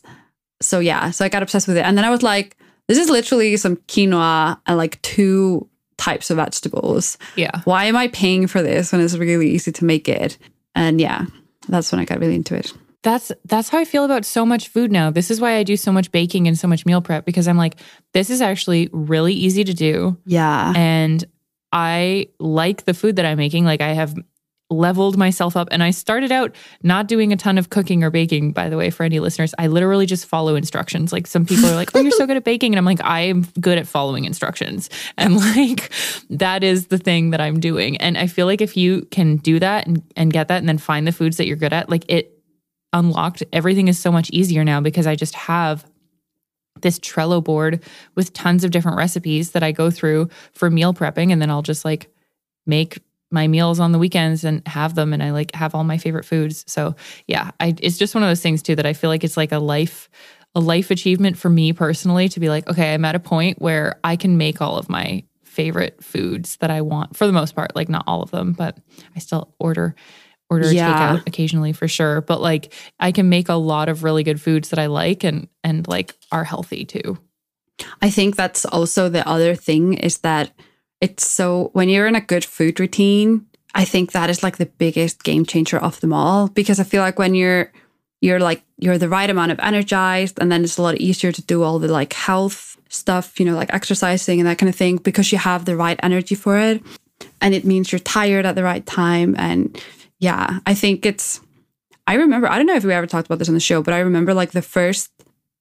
[SPEAKER 1] so yeah, so I got obsessed with it. And then I was like, this is literally some quinoa and like two types of vegetables.
[SPEAKER 2] yeah.
[SPEAKER 1] Why am I paying for this when it's really easy to make it? And yeah, that's when I got really into it.
[SPEAKER 2] That's that's how I feel about so much food now. This is why I do so much baking and so much meal prep because I'm like, this is actually really easy to do.
[SPEAKER 1] Yeah.
[SPEAKER 2] and I like the food that I'm making. Like I have leveled myself up and I started out not doing a ton of cooking or baking, by the way, for any listeners. I literally just follow instructions. Like some people are like, Oh, you're so good at baking. And I'm like, I am good at following instructions. And like that is the thing that I'm doing. And I feel like if you can do that and, and get that and then find the foods that you're good at, like it unlocked everything is so much easier now because I just have this Trello board with tons of different recipes that I go through for meal prepping. And then I'll just like make my meals on the weekends and have them. And I like have all my favorite foods. So yeah, I, it's just one of those things too that I feel like it's like a life, a life achievement for me personally to be like, okay, I'm at a point where I can make all of my favorite foods that I want for the most part, like not all of them, but I still order order
[SPEAKER 1] Yeah.
[SPEAKER 2] takeout occasionally for sure. But like I can make a lot of really good foods that I like and and like are healthy too.
[SPEAKER 1] I think that's also the other thing is that it's so when you're in a good food routine, I think that is like the biggest game changer of them all because I feel like when you're you're like you're the right amount of energized and then it's a lot easier to do all the like health stuff, you know, like exercising and that kind of thing because you have the right energy for it. And it means you're tired at the right time and yeah, I think it's I remember I don't know if we ever talked about this on the show, but I remember like the first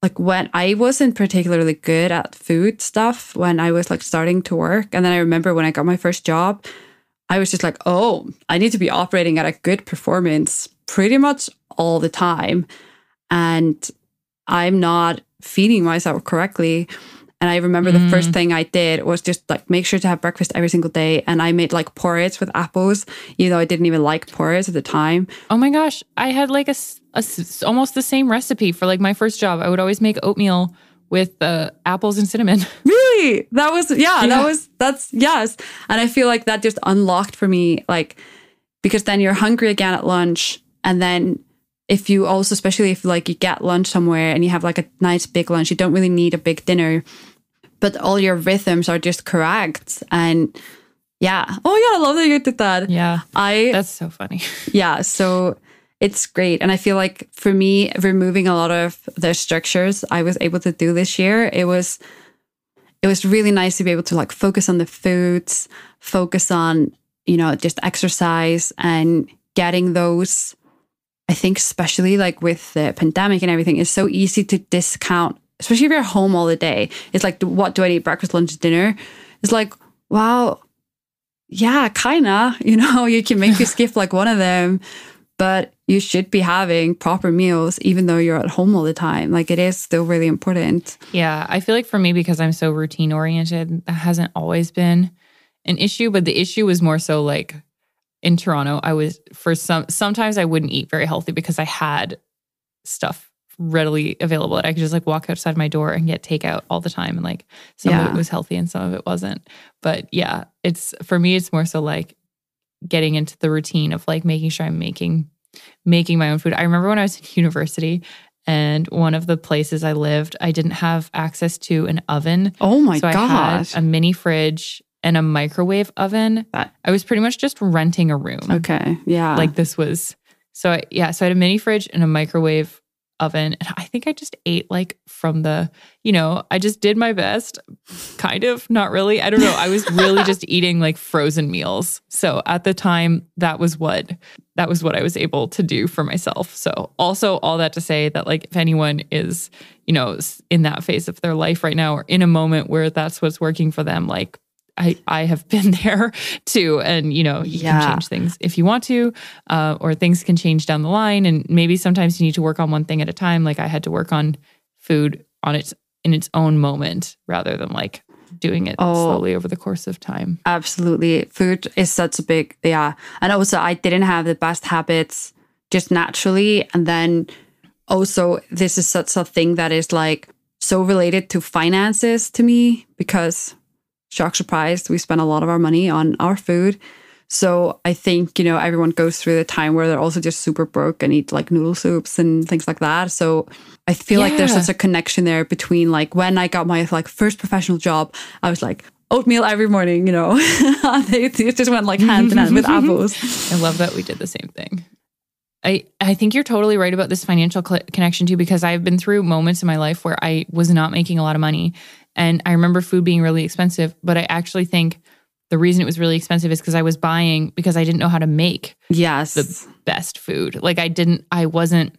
[SPEAKER 1] like when I wasn't particularly good at food stuff when I was like starting to work. And then I remember when I got my first job, I was just like, oh, I need to be operating at a good performance pretty much all the time. And I'm not feeding myself correctly. And I remember the first thing I did was just like make sure to have breakfast every single day. And I made like porridge with apples, even though I didn't even like porridge at the time.
[SPEAKER 2] Oh my gosh, I had like a almost the same recipe for like my first job. I would always make oatmeal with uh, apples and cinnamon.
[SPEAKER 1] Really? That was yeah,
[SPEAKER 2] Yeah.
[SPEAKER 1] that was that's yes. And I feel like that just unlocked for me like because then you're hungry again at lunch and then if you also especially if like you get lunch somewhere and you have like a nice big lunch, you don't really need a big dinner. But all your rhythms are just correct and yeah. Oh yeah, I love that you did that.
[SPEAKER 2] Yeah,
[SPEAKER 1] I
[SPEAKER 2] that's so funny.
[SPEAKER 1] yeah, so it's great. And I feel like for me, removing a lot of the structures I was able to do this year, it was it was really nice to be able to like focus on the foods, focus on, you know, just exercise and getting those. I think especially like with the pandemic and everything, it's so easy to discount, especially if you're home all the day. It's like, what do I eat breakfast, lunch, dinner? It's like, wow, yeah, kinda. You know, you can make maybe skip like one of them, but you should be having proper meals even though you're at home all the time. Like it is still really important.
[SPEAKER 2] Yeah. I feel like for me, because I'm so routine oriented, that hasn't always been an issue. But the issue was more so like in Toronto, I was for some sometimes I wouldn't eat very healthy because I had stuff readily available. I could just like walk outside my door and get takeout all the time. And like some
[SPEAKER 1] Yeah.
[SPEAKER 2] of it was healthy and some of it wasn't. But yeah, it's for me, it's more so like getting into the routine of like making sure I'm making making my own food. I remember when I was in university and one of the places I lived, I didn't have access to an oven.
[SPEAKER 1] Oh my
[SPEAKER 2] so I had a mini fridge and a microwave oven.
[SPEAKER 1] That-
[SPEAKER 2] I was pretty much just renting a room.
[SPEAKER 1] okay. Yeah.
[SPEAKER 2] Like this was so I, yeah, so I had a mini fridge and a microwave oven and I think I just ate like from the, you know, I just did my best kind of, not really. I don't know. I was really just eating like frozen meals. So at the time that was what that was what I was able to do for myself. So also all that to say that like if anyone is, you know, in that phase of their life right now or in a moment where that's what's working for them, like I, I have been there too. And, you know, you
[SPEAKER 1] Yeah.
[SPEAKER 2] can change things if you want to, uh, or things can change down the line. And maybe sometimes you need to work on one thing at a time. Like I had to work on food on its in its own moment rather than like doing it
[SPEAKER 1] Oh.
[SPEAKER 2] slowly over the course of time.
[SPEAKER 1] Absolutely. Food is such a big, yeah. And also, I didn't have the best habits just naturally. And then also, this is such a thing that is like so related to finances to me because, shock surprise, we spend a lot of our money on our food. So I think, you know, everyone goes through the time where they're also just super broke and eat like noodle soups and things like that. So I feel like there's
[SPEAKER 2] Yeah.
[SPEAKER 1] such a connection there between like when I got my like first professional job, I was like oatmeal every morning, you know. they just went like hand in hand with apples.
[SPEAKER 2] I love that we did the same thing. I, I think you're totally right about this financial cl- connection too, because I've been through moments in my life where I was not making a lot of money. And I remember food being really expensive, but I actually think the reason it was really expensive is because I was buying because I didn't know how to make
[SPEAKER 1] Yes.
[SPEAKER 2] the best food. Like I didn't, I wasn't,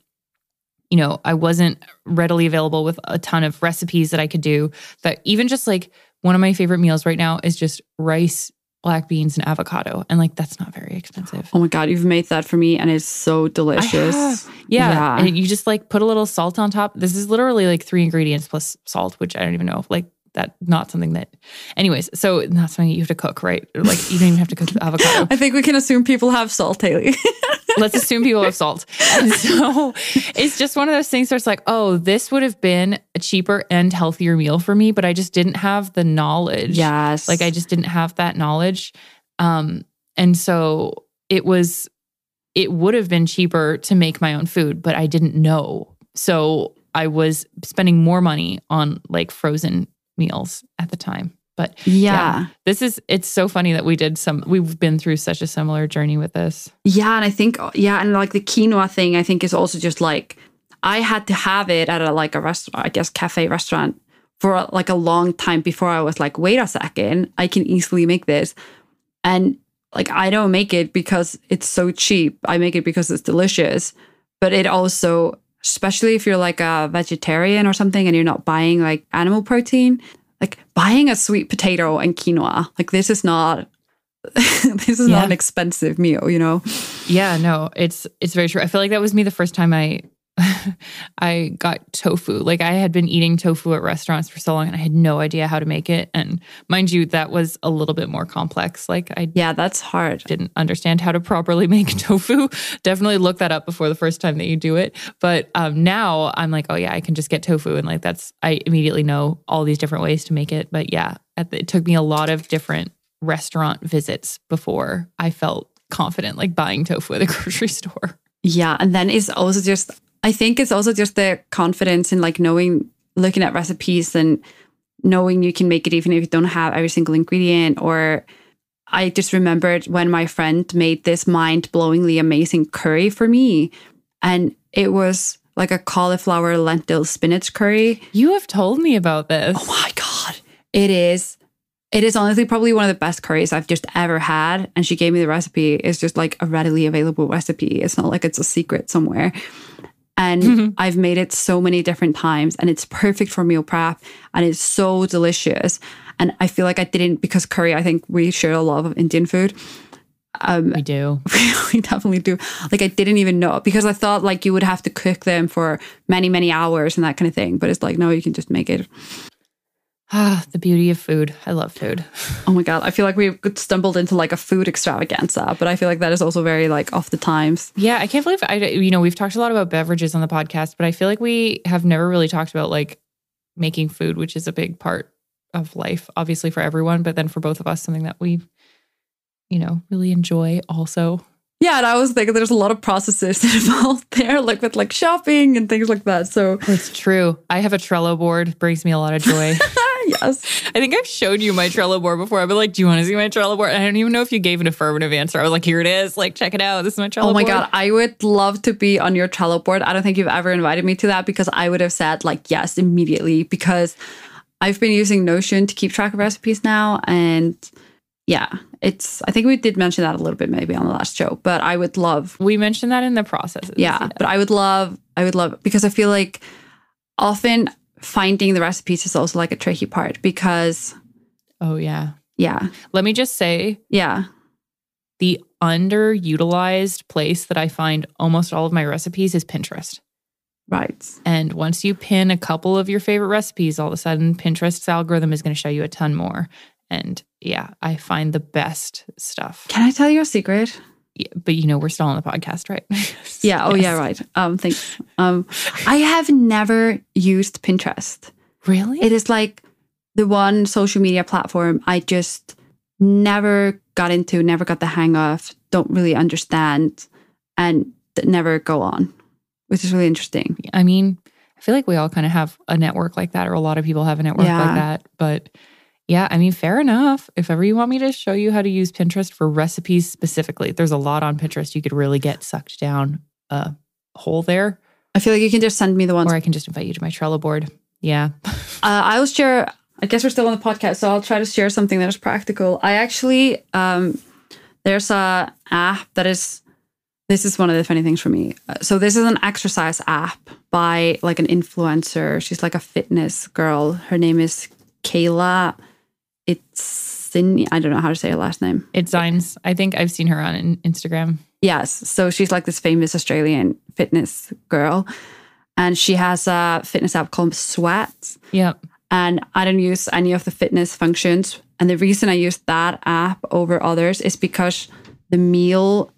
[SPEAKER 2] you know, I wasn't readily available with a ton of recipes that I could do. That even just like one of my favorite meals right now is just rice, black beans, and avocado. And like that's not very expensive.
[SPEAKER 1] oh my God, you've made that for me and it's so delicious.
[SPEAKER 2] Yeah.
[SPEAKER 1] Yeah.
[SPEAKER 2] And you just like put a little salt on top. This is literally like three ingredients plus salt, which I don't even know. Like that, not something that, anyways. So not something you have to cook, right? Like you don't even have to cook the avocado.
[SPEAKER 1] I think we can assume people have salt, Hailley.
[SPEAKER 2] let's assume people have salt. And so it's just one of those things where it's like, oh, this would have been a cheaper and healthier meal for me, but I just didn't have the knowledge.
[SPEAKER 1] yes.
[SPEAKER 2] Like I just didn't have that knowledge. Um, and so it was, it would have been cheaper to make my own food, but I didn't know. So I was spending more money on like frozen meals at the time. But
[SPEAKER 1] yeah.
[SPEAKER 2] this is, it's so funny that we did some, we've been through such a similar journey with this.
[SPEAKER 1] Yeah, and I think yeah, and like the quinoa thing, I think is also just like I had to have it at a like a restaurant, I guess cafe restaurant for like a long time before I was like, wait a second, I can easily make this, and like I don't make it because it's so cheap. I make it because it's delicious, but it also, especially if you're like a vegetarian or something and you're not buying like animal protein, like buying a sweet potato and quinoa, like this is not. this is
[SPEAKER 2] Yeah.
[SPEAKER 1] not an expensive meal, you know.
[SPEAKER 2] Yeah, no, it's it's very true. I feel like that was me the first time I I got tofu. Like I had been eating tofu at restaurants for so long and I had no idea how to make it. And mind you, that was a little bit more complex. Like I
[SPEAKER 1] Yeah, that's hard.
[SPEAKER 2] didn't understand how to properly make tofu. Definitely look that up before the first time that you do it. But um, now I'm like, oh yeah, I can just get tofu, and like that's I immediately know all these different ways to make it. But yeah, at the, it took me a lot of different restaurant visits before I felt confident like buying tofu at the grocery store.
[SPEAKER 1] Yeah, and then it's also just I think it's also just the confidence in like knowing looking at recipes and knowing you can make it even if you don't have every single ingredient or I just remembered when my friend made this mind blowingly amazing curry for me. And it was like a cauliflower lentil spinach curry.
[SPEAKER 2] You have told me about this.
[SPEAKER 1] Oh my God. It is. It is honestly probably one of the best curries I've just ever had. And she gave me the recipe. It's just like a readily available recipe. It's not like it's a secret somewhere. And I've made it so many different times and it's perfect for meal prep and it's so delicious. And I feel like I didn't, because curry, I think we share a lot of Indian food. Um,
[SPEAKER 2] we do.
[SPEAKER 1] we definitely do. Like I didn't even know because I thought like you would have to cook them for many, many hours and that kind of thing. But it's like, no, you can just make it.
[SPEAKER 2] Ah, the beauty of food. I love food.
[SPEAKER 1] Oh my God. I feel like we stumbled into like a food extravaganza, but I feel like that is also very like off the times.
[SPEAKER 2] Yeah, I can't believe I, you know, we've talked a lot about beverages on the podcast, but I feel like we have never really talked about like making food, which is a big part of life, obviously for everyone, but then for both of us, something that we, you know, really enjoy also.
[SPEAKER 1] Yeah, and I was thinking there's a lot of processes involved there, like with like shopping and things like that. So
[SPEAKER 2] it's true. I have a Trello board, brings me a lot of joy.
[SPEAKER 1] yes.
[SPEAKER 2] I think I've showed you my Trello board before. I've been like, do you want to see my Trello board? I don't even know if you gave an affirmative answer. I was like, here it is. Like, check it out. This is my Trello
[SPEAKER 1] Oh my
[SPEAKER 2] board.
[SPEAKER 1] God. I would love to be on your Trello board. I don't think you've ever invited me to that because I would have said like yes immediately because I've been using Notion to keep track of recipes now. And yeah, it's, I think we did mention that a little bit maybe on the last show, but I would love,
[SPEAKER 2] We mentioned that in the process.
[SPEAKER 1] yeah, but I would love, I would love, because I feel like often finding the recipes is also like a tricky part because,
[SPEAKER 2] Oh, yeah.
[SPEAKER 1] yeah,
[SPEAKER 2] Let me just say
[SPEAKER 1] yeah,
[SPEAKER 2] the underutilized place that I find almost all of my recipes is Pinterest.
[SPEAKER 1] right.
[SPEAKER 2] And once you pin a couple of your favorite recipes, all of a sudden Pinterest's algorithm is going to show you a ton more. And yeah, I find the best stuff.
[SPEAKER 1] Can I tell you a secret?
[SPEAKER 2] Yeah, but you know, we're still on the podcast, right?
[SPEAKER 1] Yeah. Oh, yeah. Right. Um. Thanks. Um. I have never used Pinterest.
[SPEAKER 2] Really?
[SPEAKER 1] It is like the one social media platform I just never got into, never got the hang of, don't really understand, and never go on, which is really interesting.
[SPEAKER 2] I mean, I feel like we all kind of have a network like that, or a lot of people have a network
[SPEAKER 1] Yeah.
[SPEAKER 2] like that. But yeah, I mean, fair enough. If ever you want me to show you how to use Pinterest for recipes specifically, there's a lot on Pinterest. You could really get sucked down a hole there,
[SPEAKER 1] I feel like you can just send me the ones.
[SPEAKER 2] or I can just invite you to my Trello board. Yeah.
[SPEAKER 1] Uh, I'll share. I guess we're still on the podcast, so I'll try to share something that is practical. I actually, um, there's a app that is. This is one of the funny things for me. Uh, So this is an exercise app by like an influencer. She's like a fitness girl. Her name is Kayla. It's I don't know how to say her last name.
[SPEAKER 2] It's Zines. I think I've seen her on in- Instagram.
[SPEAKER 1] Yes. So she's like this famous Australian fitness girl. And she has a fitness app called Sweat.
[SPEAKER 2] Yep.
[SPEAKER 1] And I don't use any of the fitness functions. And the reason I use that app over others is because the meal,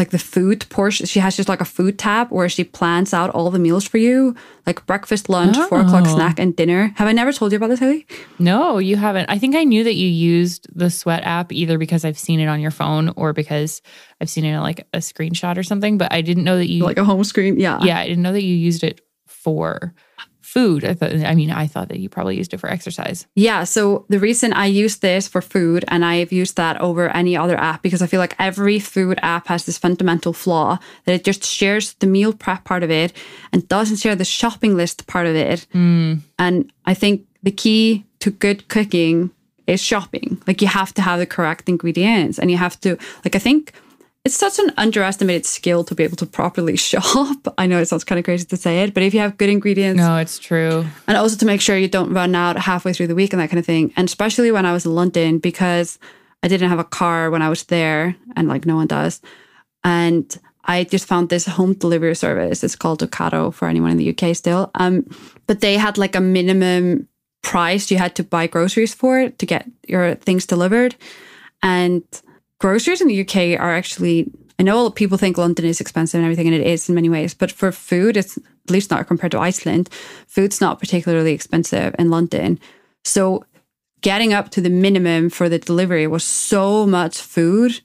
[SPEAKER 1] like the food portion, she has just like a food tab where she plans out all the meals for you, like breakfast, lunch, four o'clock
[SPEAKER 2] Oh.
[SPEAKER 1] snack, and dinner. Have I never told you about this, Hailley?
[SPEAKER 2] No, you haven't. I think I knew that you used the Sweat app either because I've seen it on your phone or because I've seen it in like a screenshot or something, but I didn't know that you
[SPEAKER 1] Like a home screen. Yeah.
[SPEAKER 2] Yeah, I didn't know that you used it for food. I thought I mean, I thought that you probably used it for exercise.
[SPEAKER 1] Yeah. So the reason I use this for food and I've used that over any other app because I feel like every food app has this fundamental flaw that it just shares the meal prep part of it and doesn't share the shopping list part of it. Hmm. And I think the key to good cooking is shopping. Like you have to have the correct ingredients and you have to, like, I think it's such an underestimated skill to be able to properly shop. I know it sounds kind of crazy to say it, but if you have good ingredients,
[SPEAKER 2] No, it's true.
[SPEAKER 1] and also to make sure you don't run out halfway through the week and that kind of thing. And especially when I was in London because I didn't have a car when I was there, and like no one does. And I just found this home delivery service. It's called Ocado for anyone in the UK still. Um, but they had like a minimum price you had to buy groceries for to get your things delivered. And groceries in the UK are actually, I know a lot of people think London is expensive and everything, and it is in many ways, but for food, it's at least not compared to Iceland. Food's not particularly expensive in London. So getting up to the minimum for the delivery was so much food.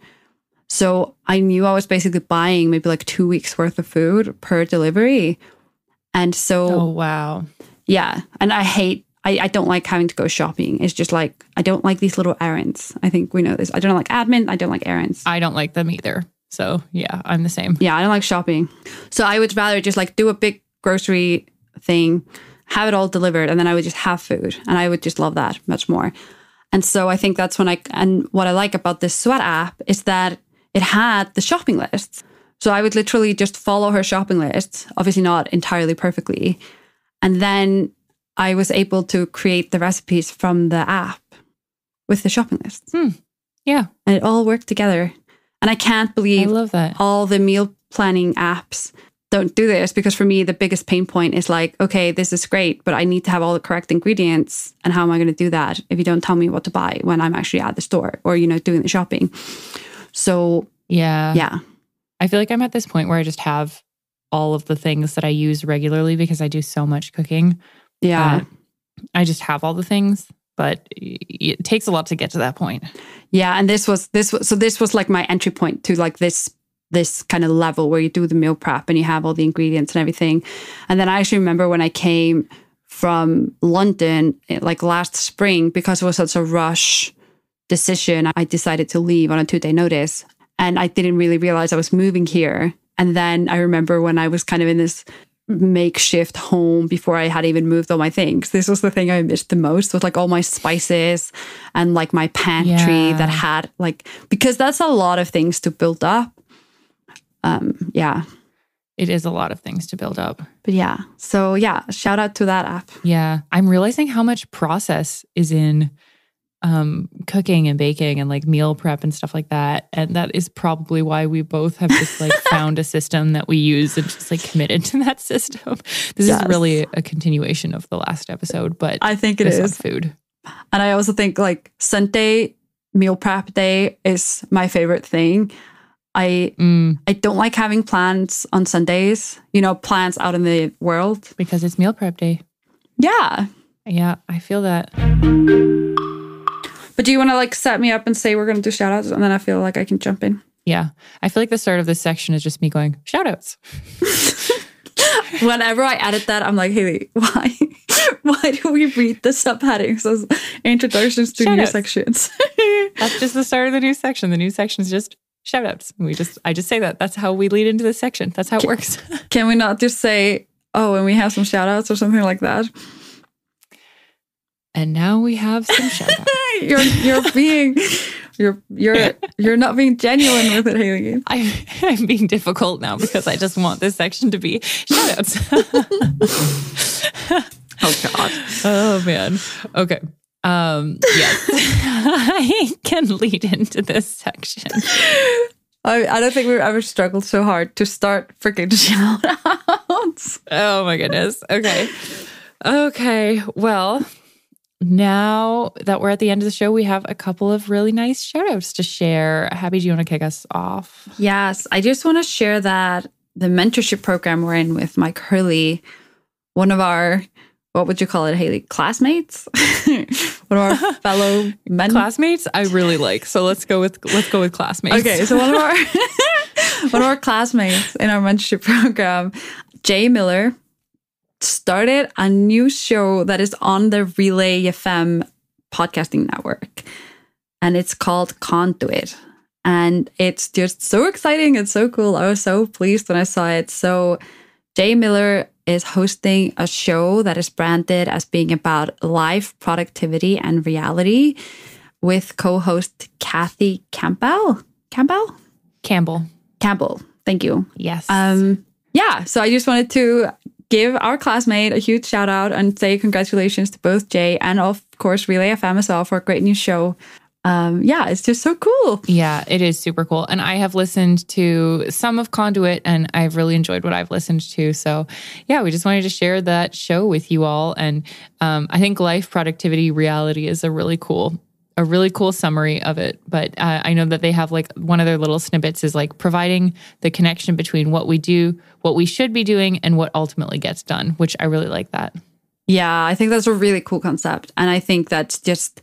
[SPEAKER 1] So I knew I was basically buying maybe like two weeks worth of food per delivery. And so
[SPEAKER 2] Oh wow.
[SPEAKER 1] yeah, and I hate I, I don't like having to go shopping. It's just like I don't like these little errands. I think we know this. I don't like admin. I don't like errands.
[SPEAKER 2] I don't like them either. So yeah, I'm the same.
[SPEAKER 1] Yeah, I don't like shopping. So I would rather just like do a big grocery thing, have it all delivered, and then I would just have food. And I would just love that much more. And so I think that's when I, and what I like about this Sweat app is that it had the shopping lists. So I would literally just follow her shopping list, obviously not entirely perfectly. And then I was able to create the recipes from the app with the shopping lists. Hmm.
[SPEAKER 2] Yeah,
[SPEAKER 1] And it all worked together. And I can't
[SPEAKER 2] I
[SPEAKER 1] believe
[SPEAKER 2] love that.
[SPEAKER 1] all the meal planning apps don't do this because for me the biggest pain point is like okay this is great but i need to have all the correct ingredients and how am i going to do that if you don't tell me what to buy when i'm actually at the store or you know doing the shopping so
[SPEAKER 2] Yeah.
[SPEAKER 1] yeah
[SPEAKER 2] I feel like I'm at this point where I just have all of the things that I use regularly because I do so much cooking.
[SPEAKER 1] Yeah.
[SPEAKER 2] Uh, I just have all the things, but it takes a lot to get to that point.
[SPEAKER 1] yeah and this was this was so this was like my entry point to like this this kind of level where you do the meal prep and you have all the ingredients and everything. And then i actually remember when i came from london eh, like last spring because it was such a rush decision i decided to leave on a two day notice. And i didn't really realize i was moving here. And then i remember when i was kind of in this makeshift home before I had even moved all my things. This was the thing I missed the most was like all my spices and like my pantry
[SPEAKER 2] Yeah.
[SPEAKER 1] that had like because that's a lot of things to build up. Um yeah.
[SPEAKER 2] It is a lot of things to build up.
[SPEAKER 1] But yeah. So yeah, shout out to that app.
[SPEAKER 2] Yeah. I'm realizing how much process is in um, cooking and baking and like meal prep and stuff like that. And that is probably why we both have just like found a system that we use and just like committed to that system. This
[SPEAKER 1] Yes.
[SPEAKER 2] is really a continuation of the last episode, but
[SPEAKER 1] I think it is.
[SPEAKER 2] food.
[SPEAKER 1] And I also think like Sunday meal prep day is my favorite thing. I
[SPEAKER 2] Mm,
[SPEAKER 1] I don't like having plans on Sundays, you know, plans out in the world.
[SPEAKER 2] because it's meal prep day.
[SPEAKER 1] Yeah.
[SPEAKER 2] Yeah, I feel that.
[SPEAKER 1] But do you want to like set me up and say we're going to do shout outs and then I feel like I can jump in?
[SPEAKER 2] Yeah. I feel like the start of this section is just me going, shout outs.
[SPEAKER 1] Whenever I edit that, I'm like, Hailley, why? Why do we read the subheadings as introductions to new
[SPEAKER 2] Shout-outs.
[SPEAKER 1] sections?
[SPEAKER 2] That's just the start of the new section. The new section is just shout outs. We just I just say that. That's how we lead into this section. That's how it works.
[SPEAKER 1] Can we not just say, oh, and we have some shout outs or something like that?
[SPEAKER 2] and now we have some shout outs.
[SPEAKER 1] You're you're being you're you're you're not being genuine with it, Hailley.
[SPEAKER 2] I, I'm being difficult now because I just want this section to be shout outs.
[SPEAKER 1] Oh God.
[SPEAKER 2] oh man. Okay. Um yes. I can lead into this section.
[SPEAKER 1] I, I don't think we've ever struggled so hard to start freaking shout outs.
[SPEAKER 2] Oh my goodness. Okay. Okay. Well, now that we're at the end of the show, we have a couple of really nice shout outs to share. Habbi, do you want to kick us off?
[SPEAKER 1] Yes, I just want to share that the mentorship program we're in with Mike Hurley, one of our, what would you call it, Hailley? Classmates? one of our fellow men.
[SPEAKER 2] Classmates, I really like. So let's go with let's go with classmates.
[SPEAKER 1] Okay, so one of our one of our classmates in our mentorship program, Jay Miller, started a new show that is on the Relay FM podcasting network. And it's called Conduit. And it's just so exciting and so cool. I was so pleased when I saw it. So Jay Miller is hosting a show that is branded as being about life, productivity, and reality with co-host Kathy Campbell. Campbell?
[SPEAKER 2] Campbell.
[SPEAKER 1] Campbell. Thank you.
[SPEAKER 2] Yes.
[SPEAKER 1] Um, yeah, so I just wanted to give our classmate a huge shout out and say congratulations to both Jay and of course Relay FM as well for a great new show. Um, yeah, it's just so cool.
[SPEAKER 2] Yeah, it is super cool. And I have listened to some of Conduit and I've really enjoyed what I've listened to. So, yeah, we just wanted to share that show with you all. And um, I think life, productivity, reality is a really cool. A really cool summary of it. But uh, I know that they have like one of their little snippets is like providing the connection between what we do, what we should be doing, and what ultimately gets done, which I really like that.
[SPEAKER 1] Yeah, I think that's a really cool concept. And I think that's just,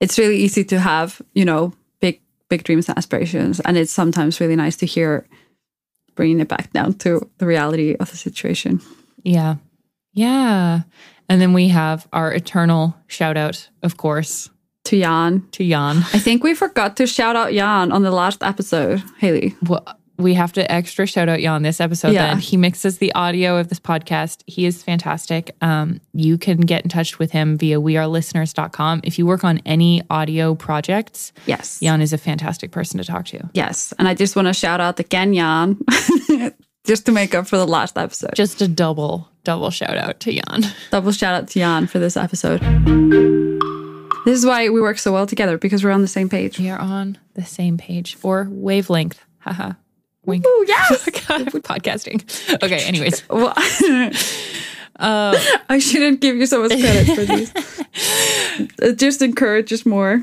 [SPEAKER 1] it's really easy to have, you know, big, big dreams and aspirations. And it's sometimes really nice to hear bringing it back down to the reality of the situation.
[SPEAKER 2] Yeah. Yeah. And then we have our eternal shout out, of course,
[SPEAKER 1] To Jan.
[SPEAKER 2] to Jan.
[SPEAKER 1] I think we forgot to shout out Jan on the last episode, Hailley.
[SPEAKER 2] Well, we have to extra shout out Jan this episode.
[SPEAKER 1] Yeah.
[SPEAKER 2] Then he mixes the audio of this podcast. He is fantastic. Um, you can get in touch with him via wearelisteners.com. If you work on any audio projects,
[SPEAKER 1] Yes.
[SPEAKER 2] Jan is a fantastic person to talk to.
[SPEAKER 1] Yes. And I just want to shout out again, Jan, just to make up for the last episode.
[SPEAKER 2] Just a double, double shout out to Jan.
[SPEAKER 1] Double shout out to Jan for this episode. This is why we work so well together because we're on the same page.
[SPEAKER 2] We are on the same page or wavelength. Haha. Wink.
[SPEAKER 1] Ooh, yes.
[SPEAKER 2] God, podcasting. Okay, anyways.
[SPEAKER 1] Well,
[SPEAKER 2] Uh,
[SPEAKER 1] I shouldn't give you so much credit for these. It just encourages more.